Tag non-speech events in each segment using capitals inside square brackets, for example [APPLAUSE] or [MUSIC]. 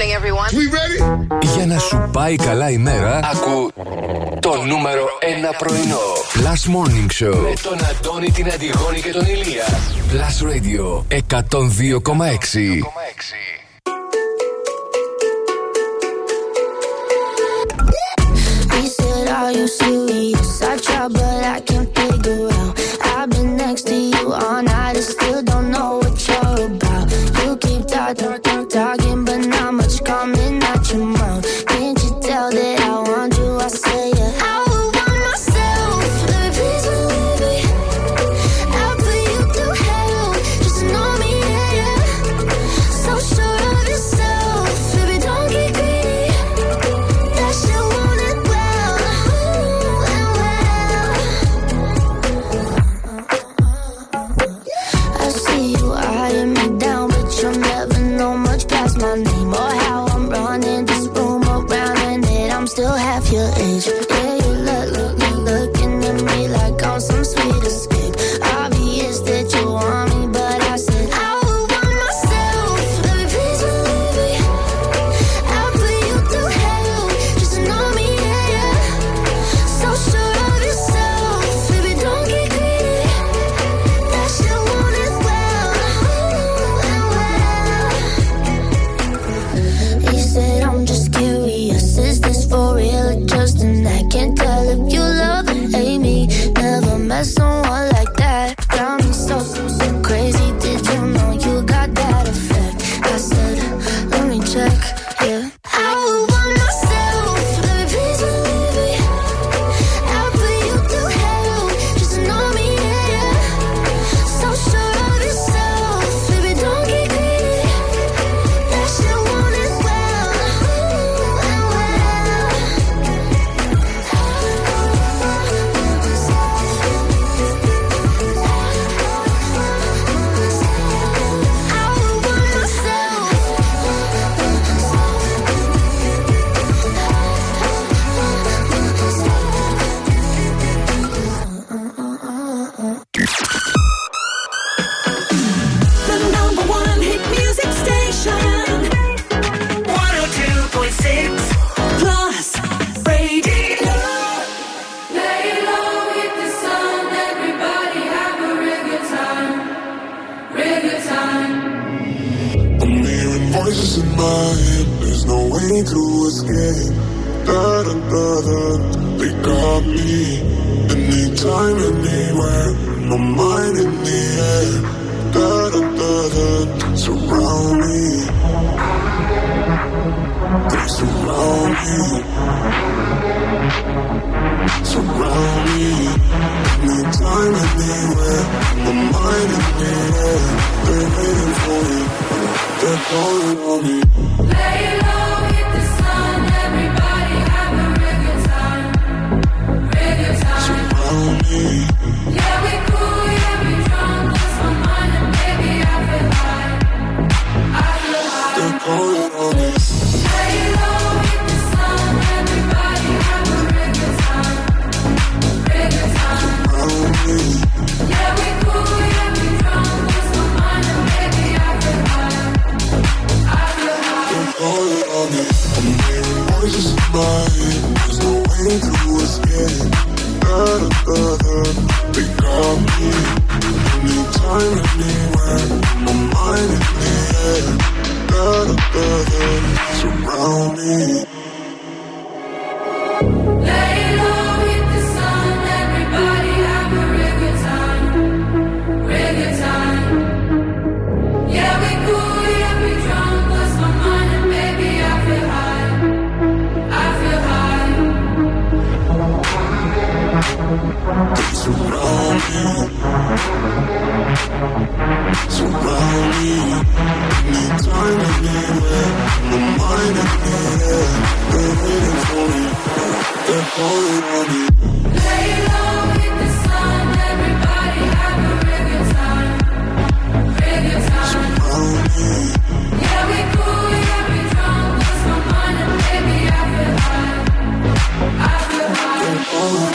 morning, everyone. We ready? Για να σου πάει καλά η μέρα, ακού το νούμερο 1 πρωινό. Plus Morning Show. Με τον Αντώνη, την Αντιγόνη και τον Ηλία. Plus Radio 102,6. Are you serious? I try, but I can't figure out. I've been next to you all I still don't know what you're about. You keep talking.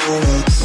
Oh.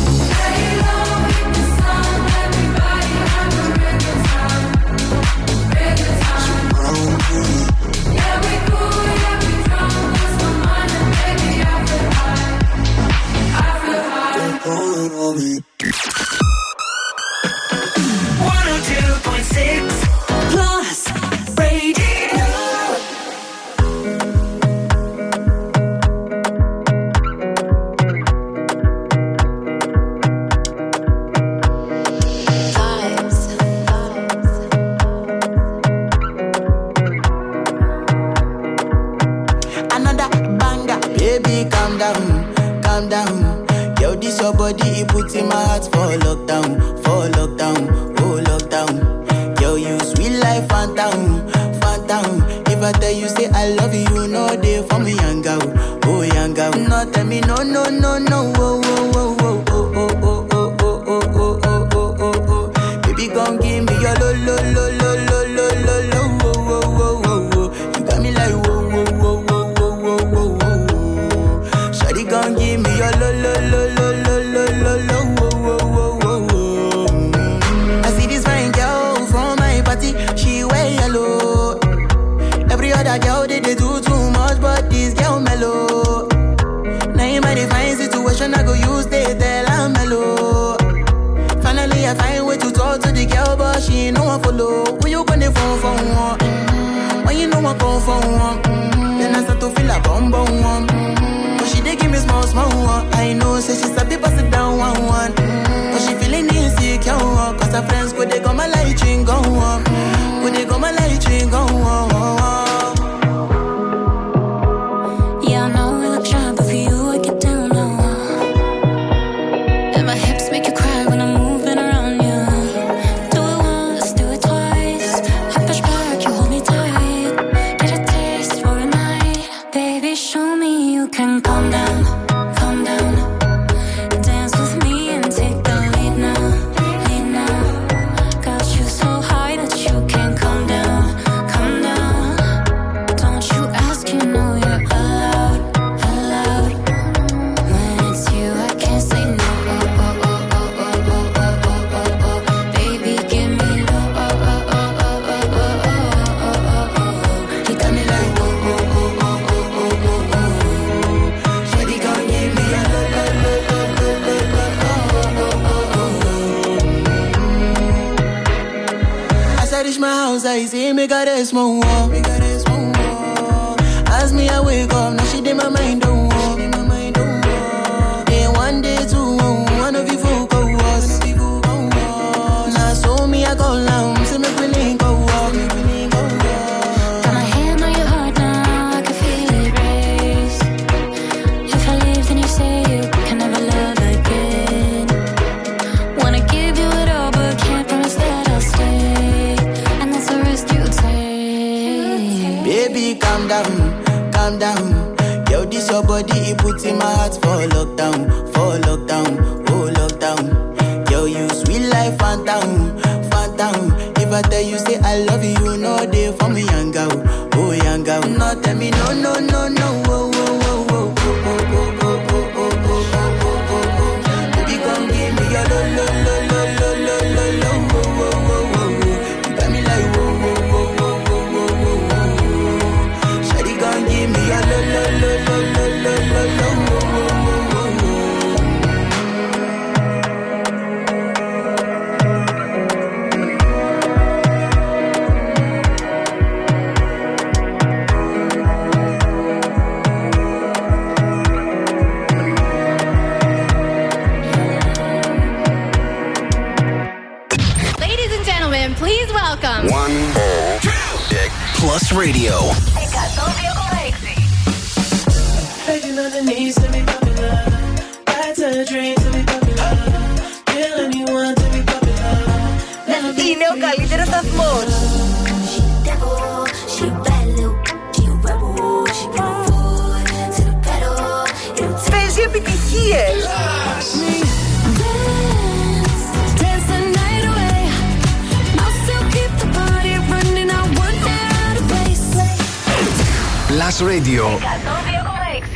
Plus Radio.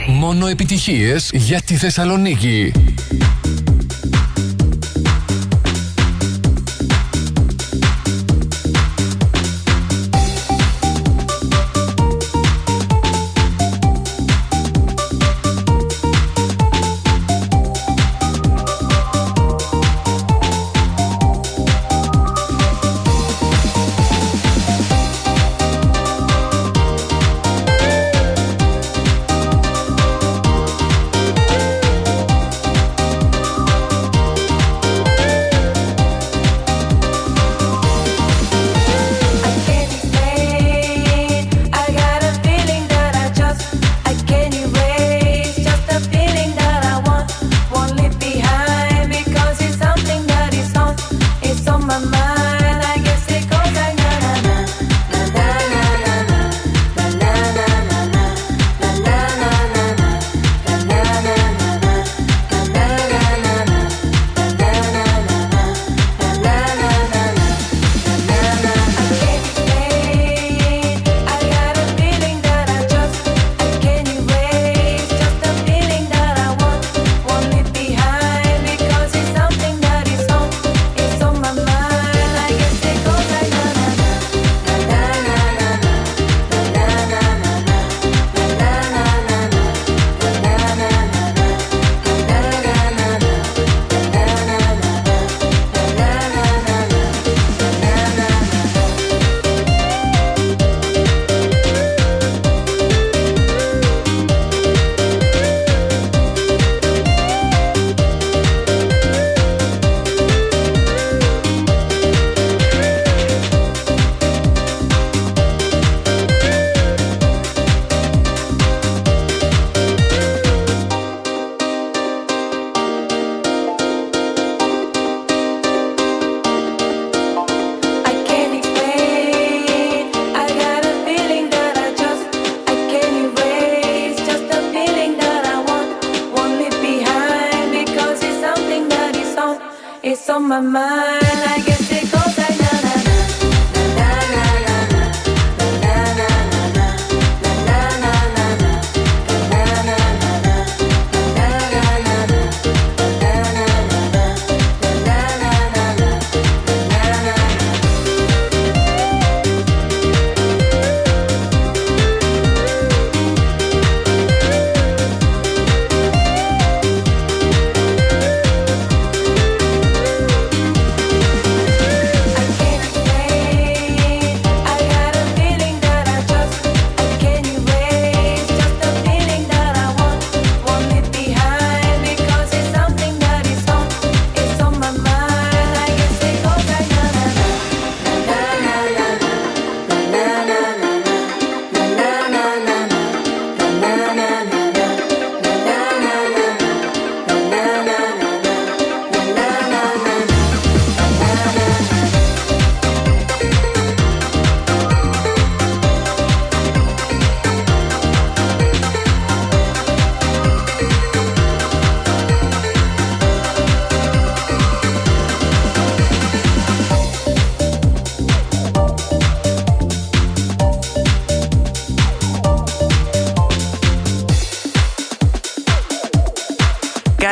Μόνο επιτυχίες για τη Θεσσαλονίκη.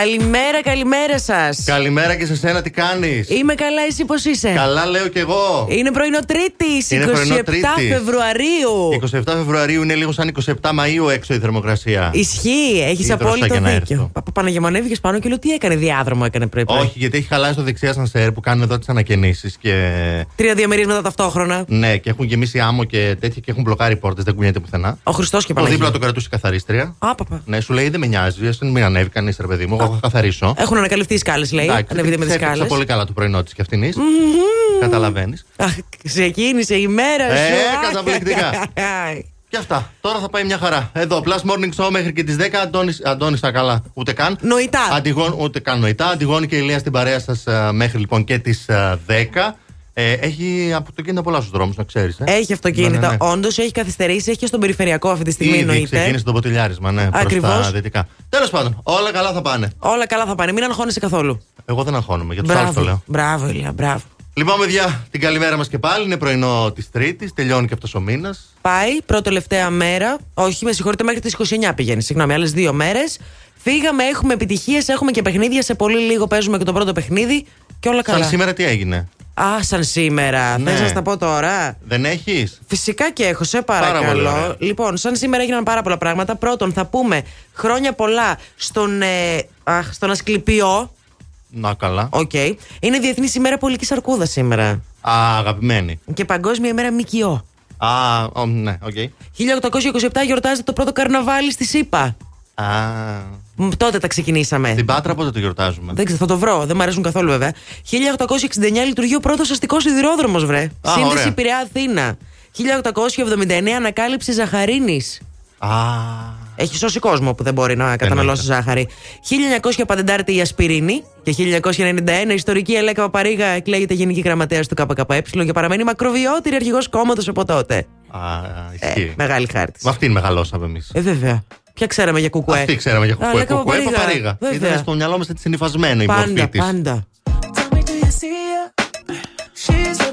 Καλημέρα, καλημέρα σας. Καλημέρα και σε σένα, τι κάνεις; Είμαι καλά, εσύ πώς είσαι; Καλά, λέω κι εγώ. Είναι πρωινό Τρίτη, Είναι πρωινό 27 Τρίτης. Φεβρουαρίου. 27 Φεβρουαρίου είναι λίγο σαν 27 Μαΐου έξω η θερμοκρασία. Ισχύει, έχεις Ήδρωσα απόλυτο για να δίκιο. Έρθω. Πα- Παναγεμονεύγε πάνω και λέω τι έκανε, διάδρομο έκανε πρωί. πρωί. Όχι, γιατί έχει χαλάσει το δεξιά σανσέρ που κάνουν εδώ τις ανακαινήσεις και. Τρία διαμερίσματα ταυτόχρονα. Ναι, και έχουν γεμίσει άμμο και τέτοια και έχουν μπλοκάρει πόρτες, δεν κουνιέται πουθενά. Ο Χριστός και Το Παναγία. δίπλα το κρατούσε η καθαρίστρια. Άπαπα. Ναι, σου λέει δεν με νοιάζει, ας μην ανέβει κανείς, ρε παιδί μου, εγώ θα καθαρίσω. Έχουν ανακαλυφθεί οι σκάλες, λέει. Εντάξει, Ανεβείτε με τις ξέφτυξα σκάλες. πολύ καλά το πρωινό της και αυτήν. Καταλαβαίνει. Αχ, ξεκίνησε η μέρα Ε, σου. καταπληκτικά. Και αυτά. Τώρα θα πάει μια χαρά. Εδώ, Plus Morning Show μέχρι και τις 10. Αντώνης, Αντώνης, α, καλά, ούτε καν. Νοητά. Αντιγόν, ούτε καν νοητά. Αντιγόνη και η Ηλία στην παρέα σας μέχρι λοιπόν και τις 10. Ε, έχει αυτοκίνητα πολλά στους δρόμους, να ξέρεις. Ε. Έχει αυτοκίνητα. Ναι, ναι, ναι. Όντως έχει καθυστερήσει, έχει και στον περιφερειακό αυτή τη στιγμή Ήδη εννοείται. ξεκίνησε το ποτηλιάρισμα, ναι, προς Ακριβώς. τα δυτικά. Τέλος πάντων, όλα καλά θα πάνε. Όλα καλά θα πάνε, μην αγχώνεσαι καθόλου. Εγώ δεν αγχώνομαι, για τους άλλους το Μπράβο, λέω. μπράβο, Ηλία, μπράβο. Λοιπόν, παιδιά, την καλημέρα μας και πάλι. Είναι πρωινό της Τρίτης, τελειώνει και αυτός ο μήνας. Πάει, πρώτη τελευταία μέρα. Όχι, με συγχωρείτε, μέχρι τις 29 πηγαίνει. Συγγνώμη, άλλες δύο μέρες. Φύγαμε, έχουμε επιτυχίες, έχουμε και παιχνίδια. Σε πολύ λίγο παίζουμε και το πρώτο παιχνίδι. Και όλα καλά. Σαν σήμερα τι έγινε; Α, σαν σήμερα. Ναι. Θες να σας τα πω τώρα; Δεν έχεις; Φυσικά και έχω, σε Πάρα πολύ παρακαλώ. ωραία. λοιπόν, σαν σήμερα έγιναν πάρα πολλά πράγματα. Πρώτον, θα πούμε χρόνια πολλά στον, ε, αχ, στον Ασκληπιό. Να καλά. Οκ. Είναι Διεθνής ημέρα Πολικής Αρκούδας σήμερα. Α, αγαπημένη. Και Παγκόσμια ημέρα ΜΚΟ. Α, ο, ναι, οκ. 1827 γιορτάζεται το πρώτο καρναβάλι στις ΗΠΑ. Α. Μ, Τότε τα ξεκινήσαμε. Στην Πάτρα πότε το γιορτάζουμε; Δεν ξέρω, θα το βρω. Δεν μου αρέσουν καθόλου βέβαια. 1869 λειτουργεί ο πρώτος αστικός σιδηρόδρομος, βρε. Α, Σύνδεση ωραία. Πειραιά Αθήνα. 1879 ανακάλυψη ζαχαρίνης. Α. Έχει σώσει κόσμο που δεν μπορεί να καταναλώσει ζάχαρη. 1900 πατεντάρεται η ασπιρίνη και 1991 η ιστορική Ελέκα Παπαρίγα εκλέγεται γενική γραμματέας του ΚΚΕ και παραμένει μακροβιότερη αρχηγός κόμματος από τότε. Α, ισχύει. Μεγάλη χάρτη. Με αυτήν μεγαλώσαμε εμείς. Ε, βέβαια. Ποια ξέραμε για κουκουέ; Αυτή ξέραμε για Α, κουκουέ. Λέκα Κουκουέ Παπαρίγα. παπαρίγα. Βέβαια. Ήταν στο μυαλό μας έτσι συνυφασμένο η μορφή Πάντα, της. πάντα. Tell me, do you see her? She's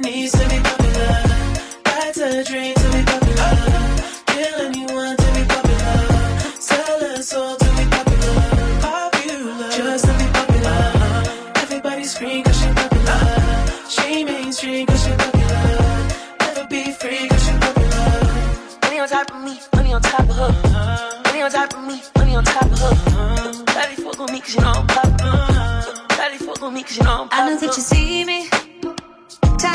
begging knees to be popular. That's her dream to be popular. Kill anyone to be popular. Sell her soul to be popular. Popular, just to be popular. Everybody scream cause she popular. She mainstream cause she popular. Never be free cause she popular. Money on top of me, money on top of her. Money on top of me, money on top of her. Daddy fuck on me cause you know I'm popular. Daddy fuck on me cause you know I'm popular. I know that you see me.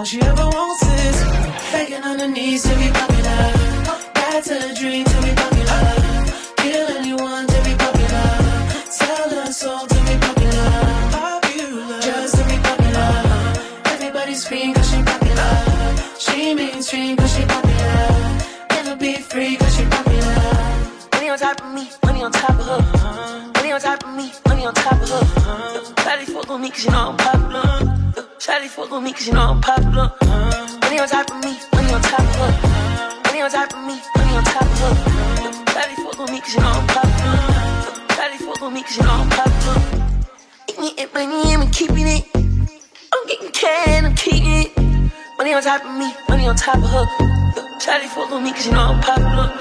all she ever wants is begging on her knees to be popular. That's a dream to be popular. Kill anyone to be popular. Sell her soul to be popular. Popular. Just to be popular. Everybody scream cause she popular. She mainstream cause she popular. Never be free cause she popular. Money on top of me, money on top of her. Money on top of me, money on top of her. Shawty fuck on me cause you know I'm popular. Shawty fuck on me cause you know I'm popular. Money on top of me, money on top of her. Money on top of me, money on top of her. Shawty fuck on me cause you know I'm popular. Shawty fuck on me cause you know I'm popular. Eating it, money, I'm keeping it. I'm getting can, I'm keeping it. Money on top of me, money on top of her. Shawty fuck on me cause you know I'm popular.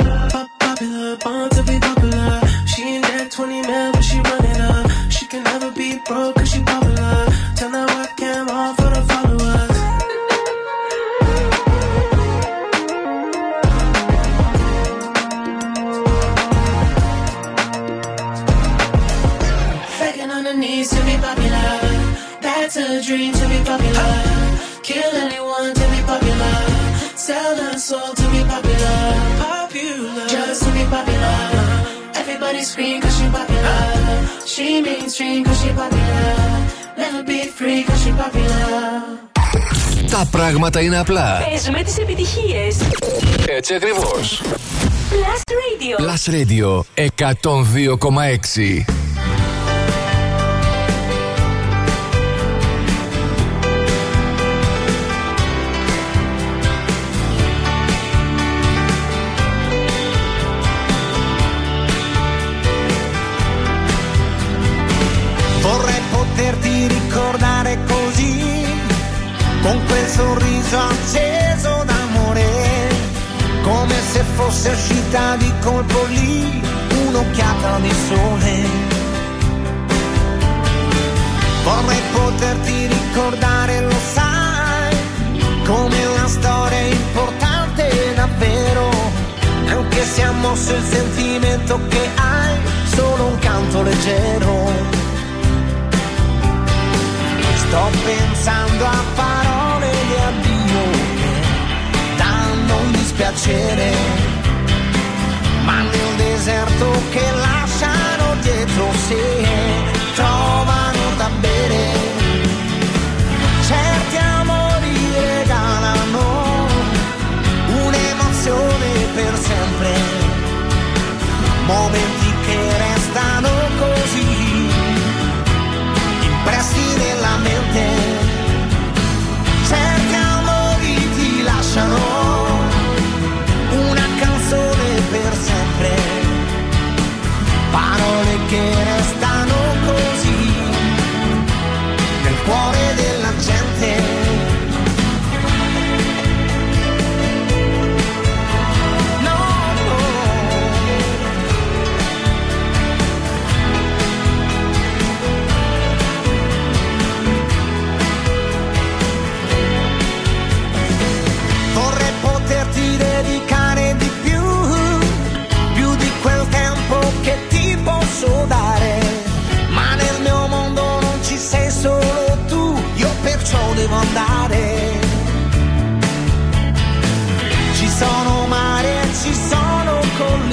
Popular, born to be popular. She ain't that 20 mil, but she run it up. She can never be broke cause she popular. Popular. Kill anyone to be popular. Sell her soul to be popular. Popular. Just to be popular. Everybody scream cause she popular. She mainstream cause she popular. Never be free cause she popular. Τα πράγματα είναι απλά. Παίζουμε τις επιτυχίες. Έτσι ακριβώς. Plus Radio. Plus Radio 102,6. Con quel sorriso acceso d'amore, come se fosse uscita di colpo lì un'occhiata di sole. Vorrei poterti ricordare, lo sai, come una storia importante davvero, anche se ha mosso il sentimento che hai, solo un canto leggero. Sto pensando a parole dispiacere, ma nel deserto che lasciano dietro sé trovano da bere. Certi amori regalano un'emozione per sempre, momenti che restano così impressi nella mente. Certi amori ti lasciano andare. Ci sono mare, ci sono colline.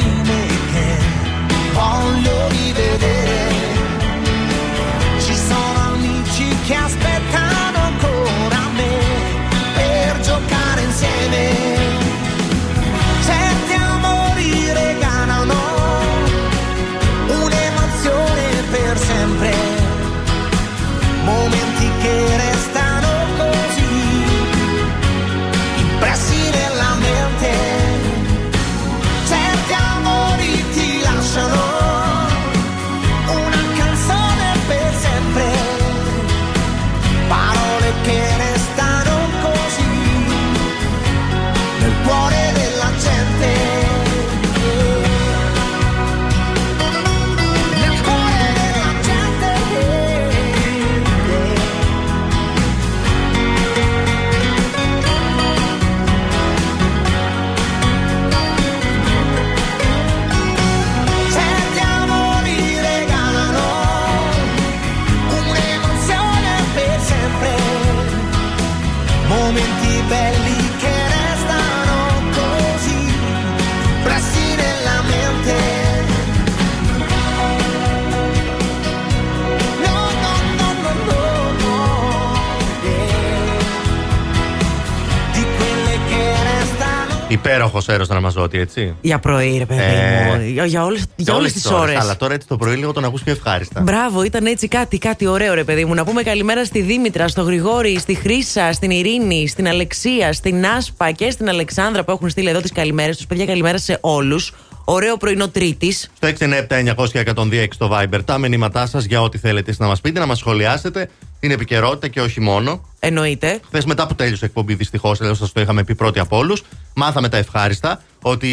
Υπέροχος έρο Ραμαζότη, έτσι. Για πρωί, ρε παιδί Ε, μου. Για, για όλες, για όλες τις ώρες. Αλλά τώρα έτσι το πρωί λίγο τον ακούς πιο ευχάριστα. Μπράβο, ήταν έτσι κάτι, κάτι ωραίο, ρε παιδί μου. Να πούμε καλημέρα στη Δήμητρα, στο Γρηγόρη, στη Χρύσα, στην Ειρήνη, στην Αλεξία, στην Άσπα και στην Αλεξάνδρα που έχουν στείλει εδώ τις καλημέρες τους. Παιδιά, καλημέρα σε όλους. Ωραίο πρωινό Τρίτης. Στο 697-900-102 στο Viber τα μηνύματά σας για ό,τι θέλετε εσείς να μας πείτε, να μας σχολιάσετε την επικαιρότητα και όχι μόνο. Εννοείται. Χθες μετά που τέλειωσε η εκπομπή, δυστυχώς, εδώ σας το είχαμε πει πρώτοι από όλους, μάθαμε τα ευχάριστα ότι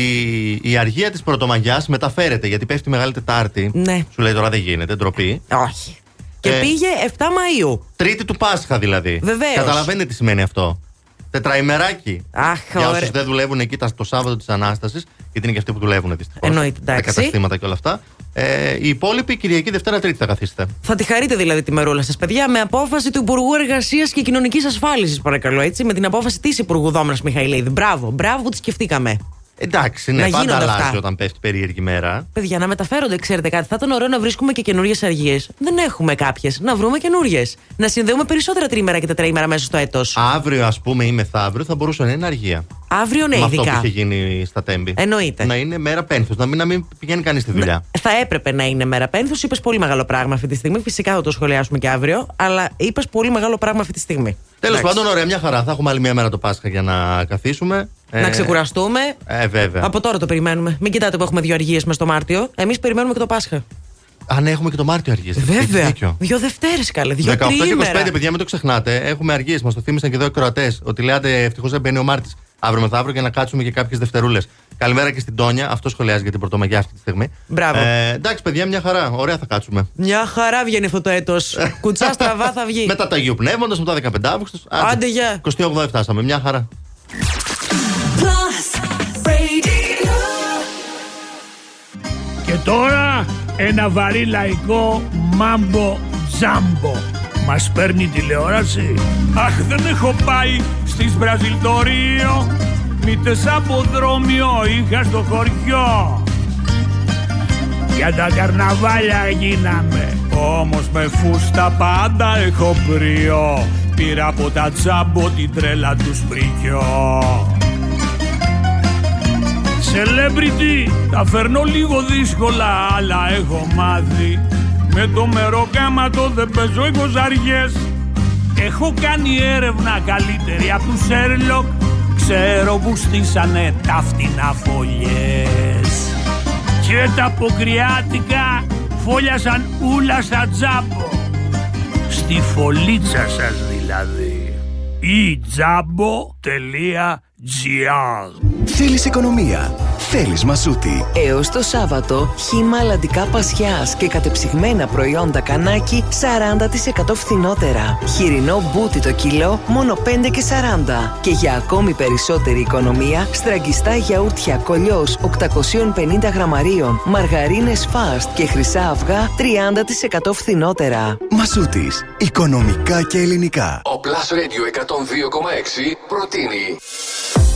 η αργία της Πρωτομαγιάς μεταφέρεται γιατί πέφτει Μεγάλη Τετάρτη. Ναι. Σου λέει τώρα δεν γίνεται, ντροπή. Όχι. Και Ε, πήγε 7 Μαου. Τρίτη του Πάσχα δηλαδή. Βεβαίως. Καταλαβαίνετε τι σημαίνει αυτό. Τετραημεράκι. Αχ, Για ωραία. όσους δεν δουλεύουν εκεί τα- το Σάββατο της Ανάστασης, γιατί είναι και αυτοί που δουλεύουν δυστυχώς. Εννοείται, Τα εντάξει. καταστήματα και όλα αυτά. Ε, οι υπόλοιποι Κυριακή, Δευτέρα, Τρίτη θα καθίσετε. Θα τη χαρείτε δηλαδή τη μερούλα σας, παιδιά, με απόφαση του Υπουργού Εργασίας και Κοινωνικής Ασφάλισης, παρακαλώ, έτσι. Με την απόφαση της Υπουργού Δόμνας Μιχαηλίδη. Μπράβο, μπράβο που τη σκεφτήκαμε. Εντάξει, ναι, Να πάντα γίνονται αλλάζει αυτά. όταν πέφτει περίεργη μέρα. Παιδιά, να μεταφέρονται, ξέρετε κάτι. Θα ήταν ωραίο να βρίσκουμε και καινούριες αργίες. Δεν έχουμε κάποιες. Να βρούμε καινούριες. Να συνδέουμε περισσότερα τρίμερα και τετραήμερα μέσα στο έτος. Αύριο, ας πούμε, ή μεθαύριο θα μπορούσε να είναι αργία. Αύριο ναι, με αυτό που ειδικά. είχε γίνει στα τέμπη. Εννοείται. Να είναι μέρα πένθους, να μην, να μην πηγαίνει κανείς στη δουλειά. Θα έπρεπε να είναι μέρα πένθους. Είπες πολύ μεγάλο πράγμα αυτή τη στιγμή. Φυσικά θα το σχολιάσουμε και αύριο. Αλλά είπες πολύ μεγάλο πράγμα αυτή τη στιγμή. Τέλος Εντάξει. πάντων, ωραία, μια χαρά. Θα έχουμε άλλη μια μέρα το Πάσχα για να καθίσουμε. Να ξεκουραστούμε. Ε, βέβαια. Από τώρα το περιμένουμε. Μην κοιτάτε που έχουμε δύο αργίες μες στο Μάρτιο. Εμείς περιμένουμε και το Πάσχα. Αν έχουμε και το Μάρτιο αργίες. Βέβαια. Δύο Δευτέρες καλέ. Δύο 18 και 25, τριήμερα. παιδιά, μην το ξεχνάτε. Έχουμε αργίες. Μας το θύμισαν και εδώ οι κροατές. Ότι λέτε ευτυχώς δεν μπαίνει ο Μάρτης αύριο μεθαύριο για να κάτσουμε και κάποιες Δευτερούλες. Καλημέρα και στην Τόνια. Αυτό σχολιάζει για την Πρωτομαγιά αυτή τη στιγμή. Μπράβο. Ε, εντάξει, παιδιά, μια χαρά. Ωραία θα κάτσουμε. Μια χαρά βγαίνει αυτό το έτος. [LAUGHS] Κουτσά στραβά θα βγει. Μετά τα Αγίου Πνεύματος, μετά 15 Αύγουστος. Άντε, γεια. 28 φτάσαμε. Μια χαρά. Τώρα ένα βαρύ λαϊκό μάμπο τζάμπο. Μας παίρνει τηλεόραση. Αχ δεν έχω πάει στις Βραζιλτορίο Μήτε από δρόμιο είχα στο χωριό. Για τα καρναβάλια γίναμε. Όμως με φούστα πάντα έχω πρίο Πήρα από τα τζάμπο την τρέλα του σπρικιό Celebrity τα φέρνω λίγο δύσκολα αλλά έχω μάθει. Με το μεροκάματο δεν παίζω εικοζαριές Έχω κάνει έρευνα καλύτερη από τους Σέρλοκ Ξέρω που στήσανε τα φτηνά φωλιές. Και τα αποκριάτικα φόλιασαν ούλα στα τζάμπο. Στη φωλίτσα σας δηλαδή. Ή τζάμπο.gr Θέλεις οικονομία. Θέλεις μασούτη. Έως το Σάββατο, χύμα αλλαντικά πασιάς και κατεψυγμένα προϊόντα κανάκι 40% φθηνότερα. Χοιρινό μπούτι το κιλό μόνο 5 και 40. Και για ακόμη περισσότερη οικονομία, στραγγιστά γιαούρτια κολλιός 850 γραμμαρίων, μαργαρίνες φάστ και χρυσά αυγά 30% φθηνότερα. Μασούτης. Οικονομικά και ελληνικά. Ο Plus Radio 102,6 προτείνει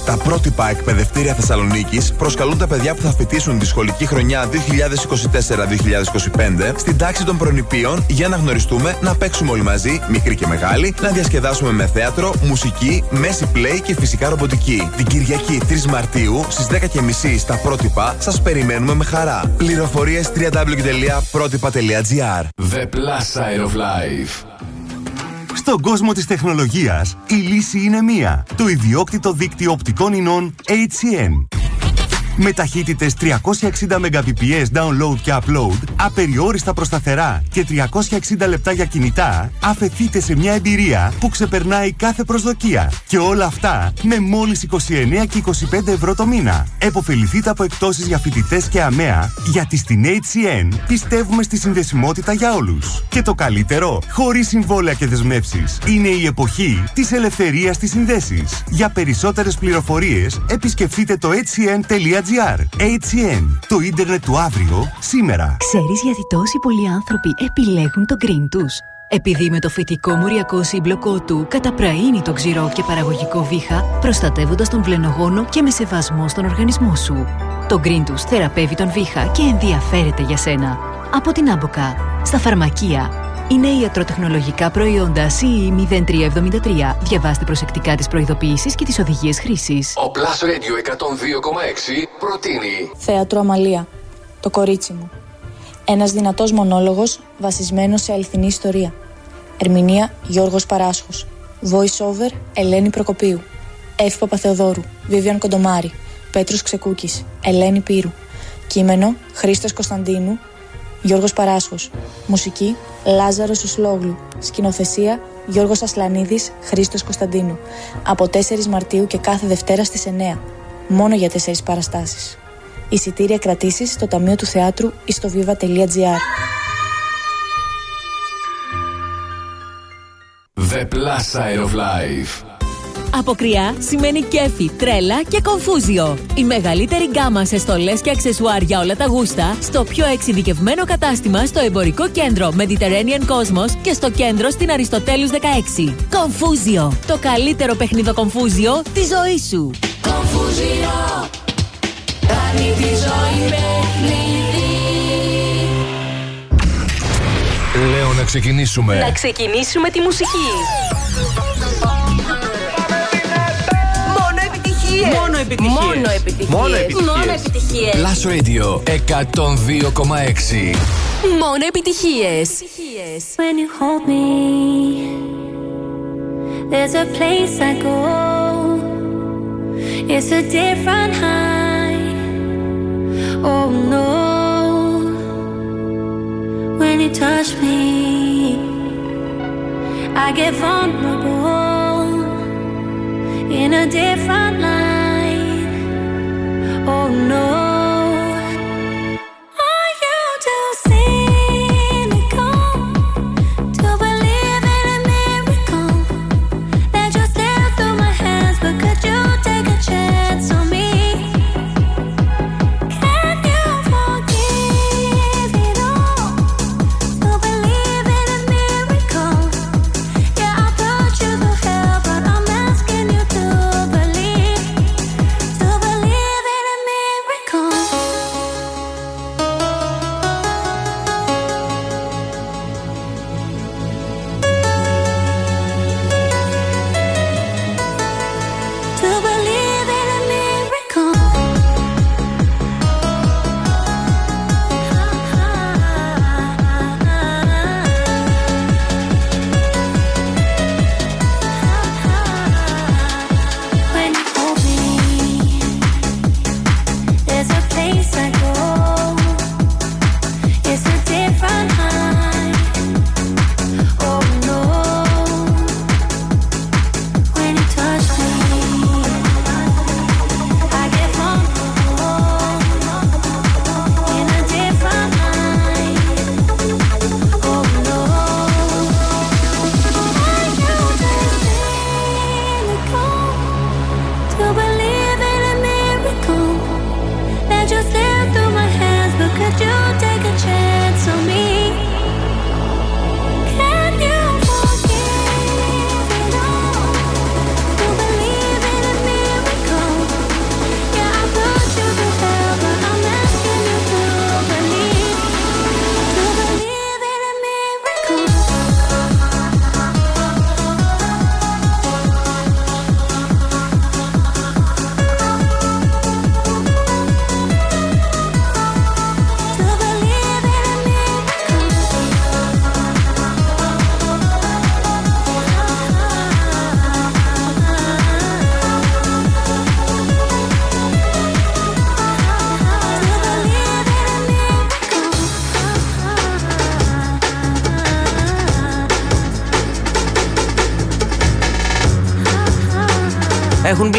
Τα πρότυπα εκπαιδευτήρια Θεσσαλονίκης προσκαλούν τα παιδιά που θα φοιτήσουν τη σχολική χρονιά 2024-2025 στην τάξη των προνηπίων για να γνωριστούμε, να παίξουμε όλοι μαζί, μικροί και μεγάλοι, να διασκεδάσουμε με θέατρο, μουσική, μέση play και φυσικά ρομποτική. Την Κυριακή 3 Μαρτίου στις 10.30 στα πρότυπα σας περιμένουμε με χαρά. Πληροφορίες www.protipa.gr The Plus Side of Life. Στον κόσμο της τεχνολογίας, η λύση είναι μία. Το ιδιόκτητο δίκτυο οπτικών ινών HCN. Με ταχύτητες 360 Mbps download και upload, απεριόριστα προσταθερά και 360 λεπτά για κινητά, αφαιθείτε σε μια εμπειρία που ξεπερνάει κάθε προσδοκία. Και όλα αυτά με μόλις 29 και 25 ευρώ το μήνα. Εποφεληθείτε από εκτόσεις για φοιτητές και αμαία, γιατί στην HCN πιστεύουμε στη συνδεσιμότητα για όλους. Και το καλύτερο, χωρίς συμβόλαια και δεσμεύσεις. Είναι η εποχή της ελευθερίας στις συνδέσεις. Για περισσότερες πληροφορίες, επισκεφτείτε το hcn.gr. HCN, το ίντερνετ του αύριο, σήμερα. Ξέρεις γιατί τόσοι πολλοί άνθρωποι επιλέγουν το green τους; Επειδή με το φυτικό μοριακό σύμπλοκό του καταπραίνει το ξηρό και παραγωγικό βήχα, προστατεύοντας τον βλενογόνο και με σεβασμό στον οργανισμό σου. Το green τους θεραπεύει τον βήχα και ενδιαφέρεται για σένα. Από την Άμποκα, στα φαρμακεία, είναι ιατροτεχνολογικά προϊόντα E CE 0373. Διαβάστε προσεκτικά τις προειδοποιήσεις και τις οδηγίες χρήσης. Ο Plus Radio 102,6 προτείνει Θέατρο Αμαλία. Το κορίτσι μου. Ένας δυνατός μονόλογος βασισμένος σε αληθινή ιστορία. Ερμηνεία Γιώργος Παράσχος. Voice over Ελένη Προκοπίου. Εύη Παπαθεοδόρου. Βίβιαν Κοντομάρη. Πέτρος Ξεκούκης. Ελένη Πύρου. Κείμενο Χρήστος Κωνσταντίνου. Γιώργος Παράσχος. Μουσική Λάζαρος Ουσλόγλου. Σκηνοθεσία Γιώργος Ασλανίδης, Χρήστος Κωνσταντίνου. Από 4 Μαρτίου και κάθε Δευτέρα στις 9. Μόνο για 4 παραστάσεις. Εισιτήρια κρατήσεις στο Ταμείο του Θεάτρου ή στο viva.gr. The Plus Side of Life. Αποκριά σημαίνει κέφι, τρέλα και κομφούζιο. Η μεγαλύτερη γκάμα σε στολές και αξεσουάρ για όλα τα γούστα στο πιο εξειδικευμένο κατάστημα στο εμπορικό κέντρο Mediterranean Cosmos και στο κέντρο στην Αριστοτέλους 16. Κομφούζιο. Το καλύτερο παιχνίδο κομφούζιο της ζωής σου. Κομφούζιο. Κάνει τη ζωή παιχνίδι. Λέω να ξεκινήσουμε. Να ξεκινήσουμε τη μουσική. επιτυχίες. Μόνο επιτυχίες. Μόνο επιτυχίες. Μόνο επιτυχίες. Μόνο επιτυχίες. Plus Radio 102,6. Μόνο επιτυχίες. When you hold me, there's a place I go. It's a different high. Oh no. When you touch me, I get vulnerable in a different light. Oh no.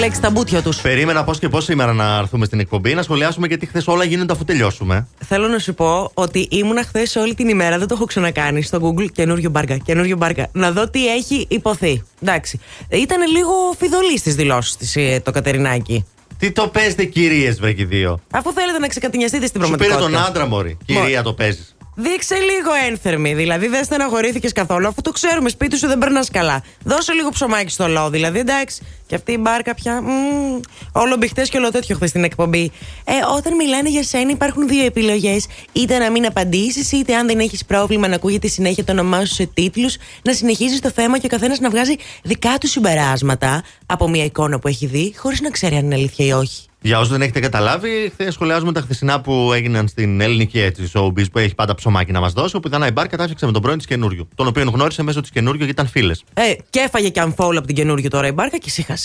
Έχουν μπλέξει τα μπούτια τους. Περίμενα πώς και πώς σήμερα να έρθουμε στην εκπομπή να σχολιάσουμε γιατί χθες όλα γίνονται αφού τελειώσουμε. Θέλω να σου πω ότι ήμουνα χθες όλη την ημέρα, δεν το έχω ξανακάνει στο Google καινούριο μπάρκα, καινούριο μπάρκα. Να δω τι έχει υποθεί. Εντάξει. Ήταν λίγο φιδωλή στις δηλώσεις της το Κατερινάκι. Τι το παίζετε κυρίες, βρε και οι δύο; Αφού θέλετε να ξεκατηνιαστείτε στην Σου πήρε πραγματικότητα. τον άντρα, Μωρή. Κυρία, το παίζεις. Δείξε λίγο ένθερμη. Δηλαδή δεν στεναχωρήθηκες καθόλου, αφού το ξέρουμε, σπίτι σου δεν περνάς καλά. Δώσε λίγο ψωμάκι στο λαό, δηλαδή εντάξει. Και αυτή η μπάρκα πια. μμμ, όλο μπιχτέ και όλο τέτοιο χθες στην εκπομπή. Ε, όταν μιλάνε για σένα υπάρχουν δύο επιλογές. Είτε να μην απαντήσεις, είτε αν δεν έχεις πρόβλημα να ακούγεται συνέχεια το όνομά σου σε τίτλους, να συνεχίζεις το θέμα και ο καθένας να βγάζει δικά του συμπεράσματα από μια εικόνα που έχει δει, χωρίς να ξέρει αν είναι αλήθεια ή όχι. Για όσους δεν έχετε καταλάβει, χθε σχολιάζουμε τα χθεσινά που έγιναν στην ελληνική έτσι showbiz που έχει πάντα ψωμάκι να μας δώσει. Όπου η Δανάη Μπάρ κατάφυξε με τον πρώην της καινούριου. Τον οποίο γνώρισε μέσω της καινούριου γιατί ήταν φίλες. Ε, και έφαγε και unfollow από την καινούργια τώρα η μπάρκα και σύχασε.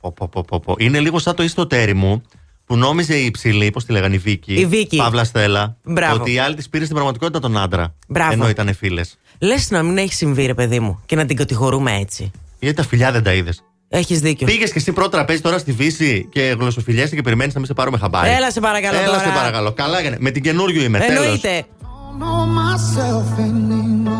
Πω, πω, πω, πω, πω. Είναι λίγο σαν το ιστοτέρι μου που νόμιζε η υψηλή, πώς τη λέγανε η Βίκη. Η Βίκη. Παύλα Στέλλα. Μπράβο. Ότι η άλλη τη πήρε στην πραγματικότητα τον άντρα. Μπράβο. Ενώ ήταν φίλες. Λες να μην έχει συμβεί, ρε παιδί μου, και να την κατηγορούμε έτσι. Γιατί τα φιλιά δεν τα είδες. Έχεις δίκιο. Πήγες και εσύ πρώτο τραπέζι τώρα στη Βύση και γλωσσοφιλιέσαι και περιμένεις να μην σε πάρουμε χαμπάρι. Έλα σε παρακαλώ Έλα τώρα. σε παρακαλώ. Καλά έγινε. Με την καινούριο είμαι. Τέλος. Εννοείται. know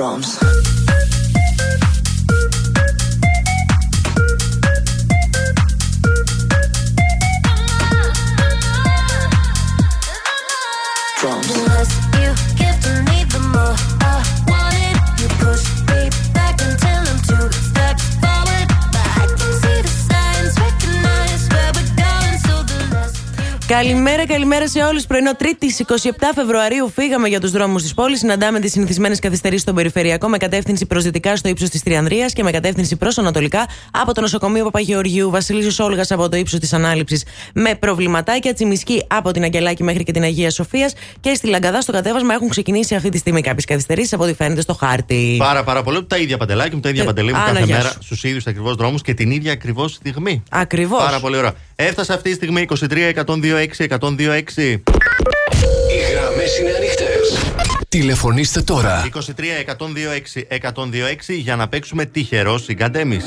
Drums. Καλημέρα, καλημέρα σε όλους. Πρωινό Τρίτη 27 Φεβρουαρίου φύγαμε για τους δρόμους της πόλης. Συναντάμε τις συνηθισμένες καθυστερήσεις στον περιφερειακό με κατεύθυνση προς δυτικά στο ύψος της Τριανδρίας και με κατεύθυνση προς ανατολικά από το νοσοκομείο Παπαγεωργίου. Βασιλίσιο Όλγας από το ύψος της Ανάληψης με προβληματάκια. Τσιμισκή από την Αγγελάκη μέχρι και την Αγία Σοφίας. Και στη Λαγκαδά στο κατέβασμα έχουν ξεκινήσει αυτή τη στιγμή κάποιες καθυστερήσεις από ό,τι φαίνεται στο χάρτη. Πάρα, πάρα πολύ. Τα ίδια παντελάκια μου, τα ίδια Ε, παντελή μου Άννα, κάθε γεια μέρα σου. στους ίδιους ακριβώς δρόμους και την ίδια ακριβώς στιγμή. Ακριβώς. Πάρα πολύ ωραία. Έφτασε αυτή τη στιγμή 23 126 126. Οι γραμμές είναι ανοιχτές. Τηλεφωνήστε τώρα. 23 126 126 για να παίξουμε τυχερό συγκαντέμις.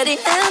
steady and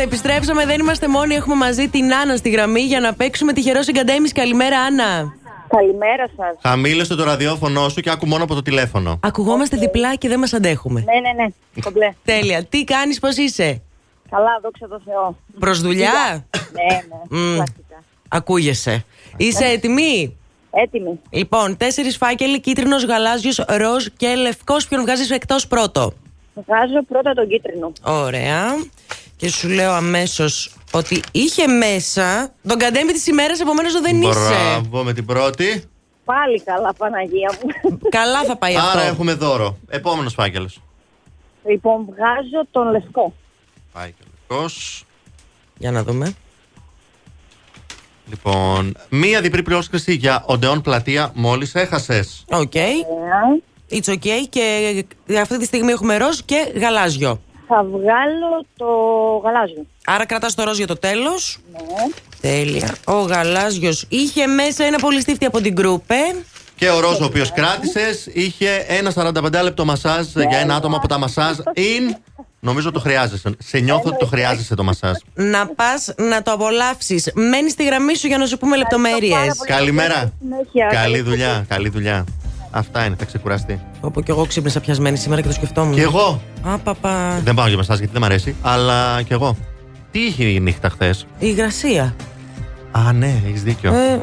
Εδώ είμαστε, επιστρέψαμε. Δεν είμαστε μόνοι. Έχουμε μαζί την Άννα στη γραμμή για να παίξουμε τυχερό συγκαντέμι. Καλημέρα, Άννα. Καλημέρα σας. Χαμήλωσε το ραδιόφωνο σου και άκου μόνο από το τηλέφωνο. Ακουγόμαστε διπλά και δεν μας αντέχουμε. Ναι, ναι, ναι. Κομπλέ. Τέλεια. Τι κάνεις, πώς είσαι; Καλά, δόξα τω Θεώ. Προς δουλειά; Ναι, ναι. Μμ. Κλασικά. Ακούγεσαι. Είσαι έτοιμη; Έτοιμη. Λοιπόν, τέσσερις φάκελοι, κίτρινος, γαλάζιος, ροζ και λευκός. Ποιον βγάζεις εκτός πρώτο; Βγάζω πρώτα τον κίτρινο. Ωραία. Και σου λέω αμέσως ότι είχε μέσα τον καντέμι της ημέρας, επομένως δεν είσαι. Μπράβο με την πρώτη. Πάλι καλά, Παναγία μου. Καλά θα πάει αυτό. Άρα έχουμε δώρο. Επόμενος φάκελος. Λοιπόν, βγάζω τον λευκό. Φάκελος. Για να δούμε. Λοιπόν, μία διπλή πρόσκληση για Οντεόν Πλατεία μόλις έχασες. OK. It's okay και αυτή τη στιγμή έχουμε ροζ και γαλάζιο. Θα βγάλω το γαλάζιο. Άρα κρατάς το ροζ για το τέλος. Ναι. Τέλεια. Ο γαλάζιος είχε μέσα ένα πολυστίφτη από την γκρουπ, ε. Και ο ροζ, ο οποίος κράτησες, είχε ένα 45 λεπτό μασάζ για ένα άτομο από τα Massage In. Νομίζω το χρειάζεσαι. Σε νιώθω ότι το χρειάζεσαι το μασάζ. Να πας να το απολαύσεις. Μένεις στη γραμμή σου για να σου πούμε λεπτομέρειες. Καλημέρα. Συνέχεια. Καλή δουλειά, καλή δουλειά. Αυτά είναι, θα ξεκουραστεί. Όπου και εγώ ξύπνησα πιασμένη σήμερα και το σκεφτόμουν. Και εγώ. Α, παπα. Δεν πάω για μασάζ γιατί δεν μ' αρέσει, αλλά και εγώ. Τι είχε η νύχτα χθες; Η υγρασία. Α, ναι, έχεις δίκιο. Ε,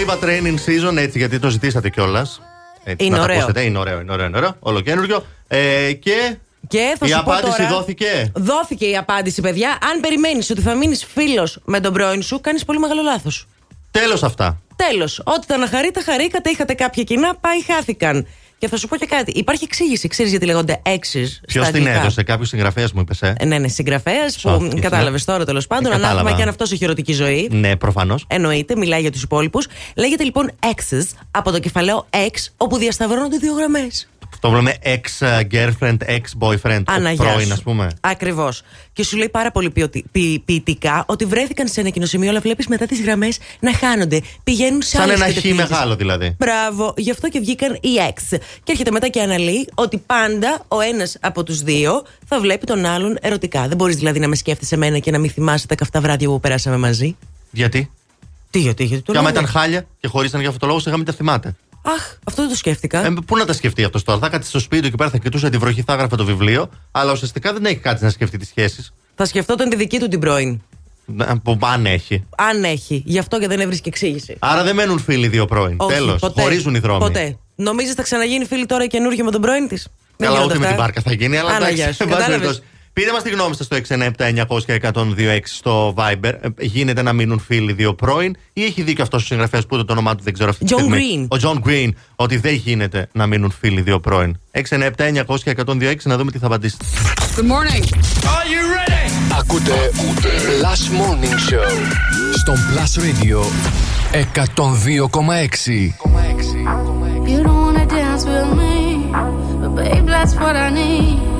Dua Lipa Training Season, έτσι γιατί το ζητήσατε κιόλας. Είναι να ωραίο. Τα ακούσετε. είναι ωραίο, είναι ωραίο, είναι ωραίο. Ολοκένουργιο. Ε, και Και θα η σου πω απάντηση τώρα, δόθηκε. Δόθηκε η απάντηση, παιδιά. Αν περιμένεις ότι θα μείνεις φίλος με τον πρώην σου, κάνεις πολύ μεγάλο λάθος. Τέλος αυτά. Τέλος. Ό,τι τα να χαρείτε, χαρήκατε, είχατε κάποια κοινά, πάει, χάθηκαν. Και θα σου πω και κάτι. Υπάρχει εξήγηση. Ξέρεις γιατί λέγονται έξι. Ποιος την έδωσε, κάποιος συγγραφέας μου είπες. Ε; Ε, ναι, ναι, συγγραφέας που Σώθηκες, κατάλαβες ναι. τώρα τέλος πάντων. Ε, κατάλαβα. Ανάλογα και αν αυτός έχει ερωτική ζωή. Ναι, προφανώς. Εννοείται, μιλάει για τους υπόλοιπους. Λέγεται λοιπόν exes από το κεφαλαίο ex, όπου διασταυρώνονται δύο γραμμές. Το λέμε ex-girlfriend, ex-boyfriend. Αναγιάς Πρώην, σου. ας πούμε. Ακριβώς. Και σου λέει πάρα πολύ ποιοτι- ποι- ποιητικά ότι βρέθηκαν σε ένα κοινό σημείο, αλλά βλέπεις μετά τις γραμμές να χάνονται. Πηγαίνουν σε Σαν άλλες ένα χ κατευθύνσεις. μεγάλο δηλαδή. Μπράβο, γι' αυτό και βγήκαν οι ex. Και έρχεται μετά και αναλύει ότι πάντα ο ένας από τους δύο θα βλέπει τον άλλον ερωτικά. Δεν μπορείς δηλαδή να με σκέφτεσαι εμένα και να μην θυμάσαι τα καυτά βράδια που περάσαμε μαζί; Γιατί; Τι, γιατί, γιατί το Και άμα λέω. ήταν χάλια και χωρίσαν για αυτό το λόγο, σιγά μην τα θυμάται. Αχ, αυτό δεν το σκέφτηκα. Ε, πού να τα σκεφτεί αυτός τώρα; Θα κάτσει στο σπίτι του και πέρα θα κοιτούσε τη βροχή, θα έγραφε το βιβλίο, αλλά ουσιαστικά δεν έχει κάτι να σκεφτεί τις σχέσεις. Θα σκεφτόταν τη δική του την πρώην. Που αν έχει. Αν έχει. Γι' αυτό και δεν έβρισκε εξήγηση. Άρα δεν μένουν φίλοι δύο πρώην. Όχι, Τέλος. ποτέ. Χωρίζουν οι δρόμοι. Ποτέ. Νομίζεις θα ξαναγίνει φίλη τώρα καινούργιο με τον πρώην της; Καλά, ούτε με την βάρκα θα γίνει, αλλά Άνα, εντάξει, γεια σου. εν πάση Κατάλαβες. περιπτώσει. Πείτε μα τη γνώμη σα στο 697-900-1026 στο Viber. Ε, Γίνεται να μείνουν φίλοι δύο πρώην ή έχει δίκιο αυτό ο συγγραφέα που ούτε το όνομά του δεν ξέρω αυτή τη John στιγμή. Green. Ο John Green, ότι δεν γίνεται να μείνουν φίλοι δύο πρώην. 697-900-1026 να δούμε τι θα απαντήσετε. Good morning. Are you ready? Ακούτε Last Morning Show στον Plus Radio 102,6. You don't wanna dance with me, but babe, that's what I need.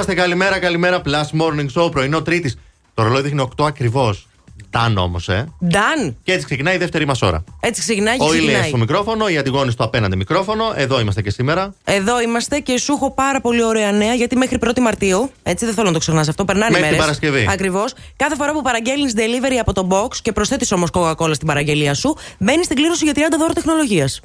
Είμαστε. Καλημέρα, καλημέρα. Plus Morning Show, πρωινό Τρίτης. Το ρολόι δείχνει 8 ακριβώς. Ταν όμως, ε. Νταν. Και έτσι ξεκινάει η δεύτερη μας ώρα. Έτσι ξεκινάει και Ο Ηλίας ξεκινάει. στο μικρόφωνο, η Αντιγόνη στο απέναντι μικρόφωνο. Εδώ είμαστε και σήμερα. Εδώ είμαστε και σου έχω πάρα πολύ ωραία νέα γιατί μέχρι 1η Μαρτίου, έτσι δεν θέλω να το ξεχνάς αυτό, περνάνε Μέχρι την μέρες. Παρασκευή. Ακριβώς. Κάθε φορά που παραγγέλνεις delivery από το box και προσθέτεις όμως Coca-Cola στην παραγγελία σου, μπαίνεις στην κλήρωση για 30 δώρα τεχνολογίας.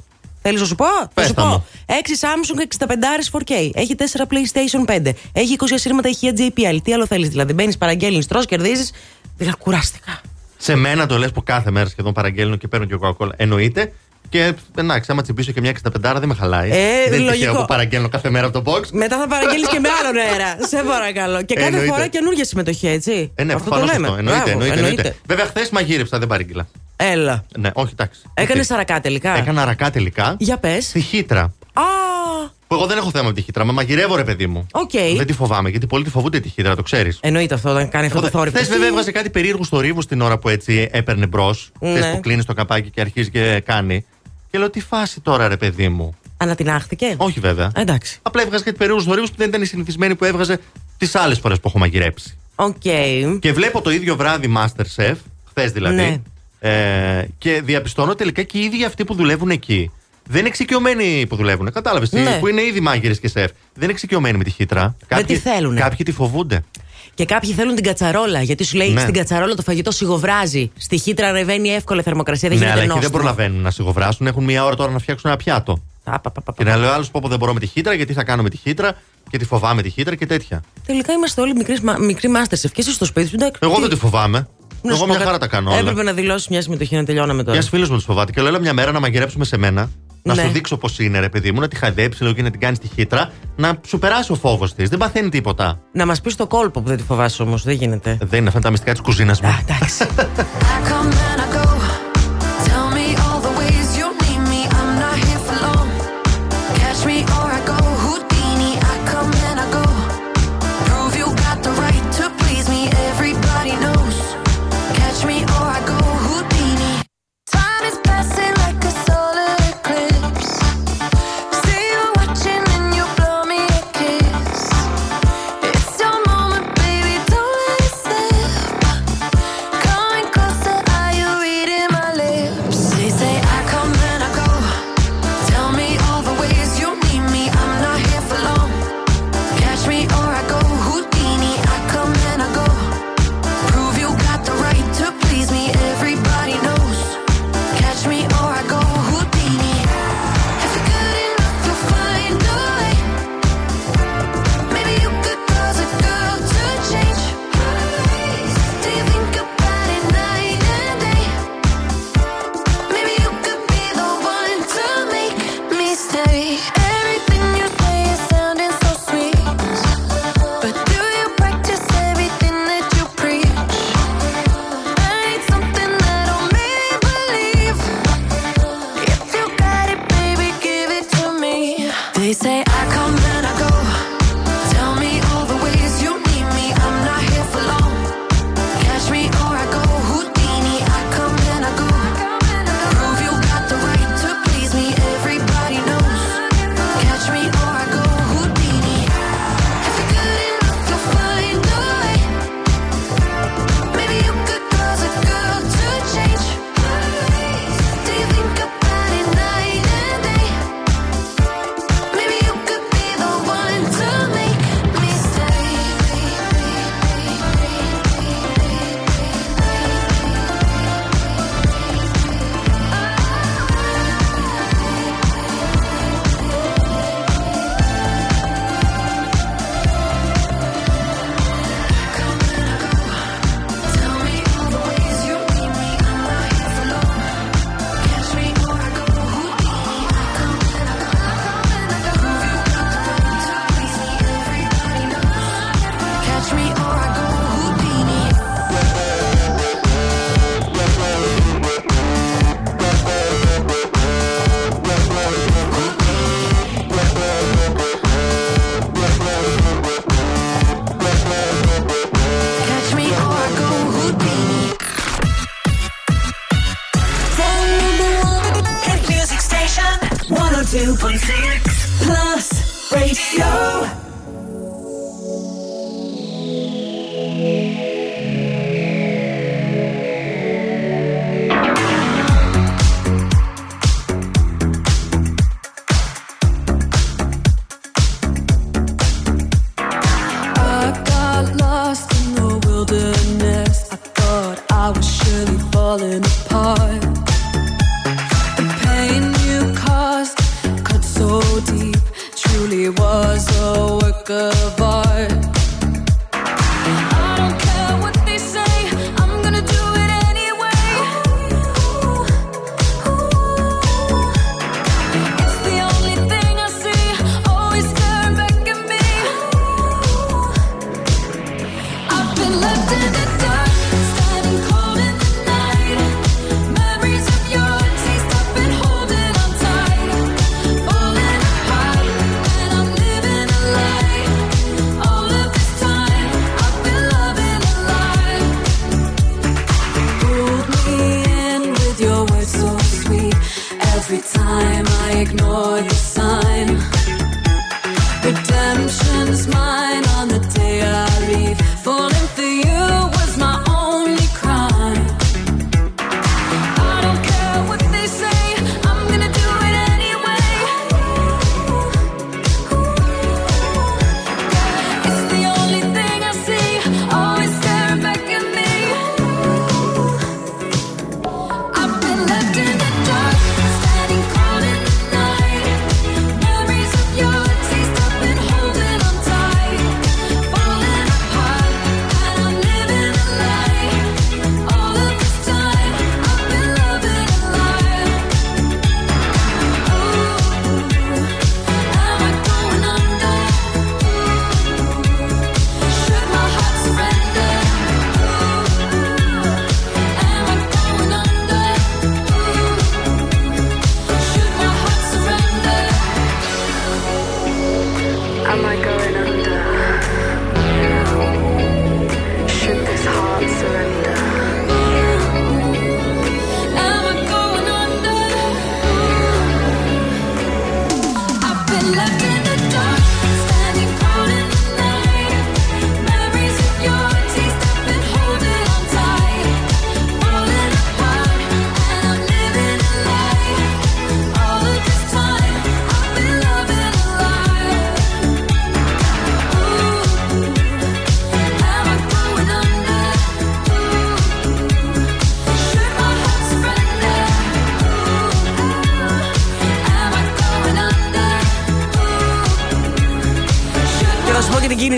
Θέλεις να σου πω; Θα σου τα πω. μου. 6 Samsung 65 4K. Έχει 4 PlayStation 5. Έχει 20 ασύρματα ηχεία JPL. Τι άλλο θέλεις δηλαδή. Μπαίνεις, παραγγέλνεις, τρώ, κερδίζεις. Δηλαδή κουράστηκα. Σε μένα το λες που κάθε μέρα σχεδόν παραγγέλνω και παίρνω και Coca-Cola. Εννοείται. Και εντάξει, άμα τσιμπήσω και μια 65 δεν με χαλάει. Ε, δεν είναι τυχαίο λογικό. που παραγγέλνω κάθε μέρα από το box. Μετά θα παραγγείλεις και με άλλον αέρα. [LAUGHS] Σε παρακαλώ. Και κάθε Εννοείται. φορά καινούργια συμμετοχή, έτσι. Ε, ναι, αυτό το προφανώς λέμε. αυτό. Εννοείται, Μπράβο, εννοείται, εννοείται. Βέβαια, χθες μαγείρεψα, δεν παρήγγειλα. Έλα. Ναι, όχι, εντάξει. Έκανες Γιατί. αρακά τελικά. Έκανα αρακά τελικά. Για πες. Στη χύτρα. Α, Που εγώ δεν έχω θέμα με τη χύτρα. Με μαγειρεύω, ρε παιδί μου. οκ. Δεν τη φοβάμαι, γιατί πολλοί τη φοβούνται τη χύτρα, το ξέρεις. Εννοείται αυτό όταν κάνει αυτό το θόρυβο. Χθες βέβαια έβγαζε κάτι περίεργο θόρυβο την ώρα που έτσι έπαιρνε μπρος. Ναι. Θες που κλείνεις το καπάκι και αρχίζει και κάνει. Και λέω τι φάση τώρα, ρε παιδί μου. Ανατινάχθηκε; Όχι βέβαια. Εντάξει. Απλά έβγαζε κάτι περίεργους θορύβους που δεν ήταν η συνηθισμένη που έβγαζε τις άλλες φορές που έχω μαγειρέψει. Οκ. Και βλέπω το ίδιο βράδυ Masterchef, χθες δηλαδή. Ναι. Ε, και διαπιστώνω τελικά και οι ίδιοι αυτοί που δουλεύουν εκεί. Δεν είναι εξοικειωμένοι που δουλεύουν. Κατάλαβες. Ναι. Που είναι ήδη μάγειρες και σεφ. Δεν είναι εξοικειωμένοι με τη χύτρα. Δεν τη θέλουνε. Κάποιοι τη φοβούνται. Και κάποιοι θέλουν την κατσαρόλα. Γιατί σου λέει Ναι. στην κατσαρόλα το φαγητό σιγοβράζει. Στη χύτρα ρεβαίνει εύκολα η θερμοκρασία. Δεν ναι, αλλά γίνεται εκεί δεν νόστιμο. προλαβαίνουν να σιγοβράσουν. Έχουν μία ώρα τώρα να φτιάξουν ένα πιάτο. Α, πα, πα, πα, Και να λέω άλλος πω πω δεν μπορώ με τη χύτρα, γιατί θα κάνω με τη χύτρα και τη φοβάμαι τη χύτρα και τέτοια. Τελικά είμαστε όλοι μικροί, μα- μικροί Masterchef. Και εσύ στο σπίτι σου, εντάξει. Εγώ τι- δεν τη φοβάμαι. Να σου Εγώ πω μια κάτι. χαρά τα κάνω όλα. Έπρεπε να δηλώσεις μια συμμετοχή να τελειώναμε τώρα. Μιας φίλος μου της φοβάται και λέω έλα μια μέρα να μαγειρέψουμε σε μένα. Να Ναι. σου δείξω πώς είναι, ρε παιδί μου, να τη χαϊδέψει λίγο και να την κάνει τη χύτρα. Να σου περάσει ο φόβος της. Δεν παθαίνει τίποτα. Να μας πεις το κόλπο που δεν τη φοβάσαι όμως. Δεν γίνεται. Δεν είναι αυτά τα μυστικά της κουζίνας μου. εντάξει. [LAUGHS]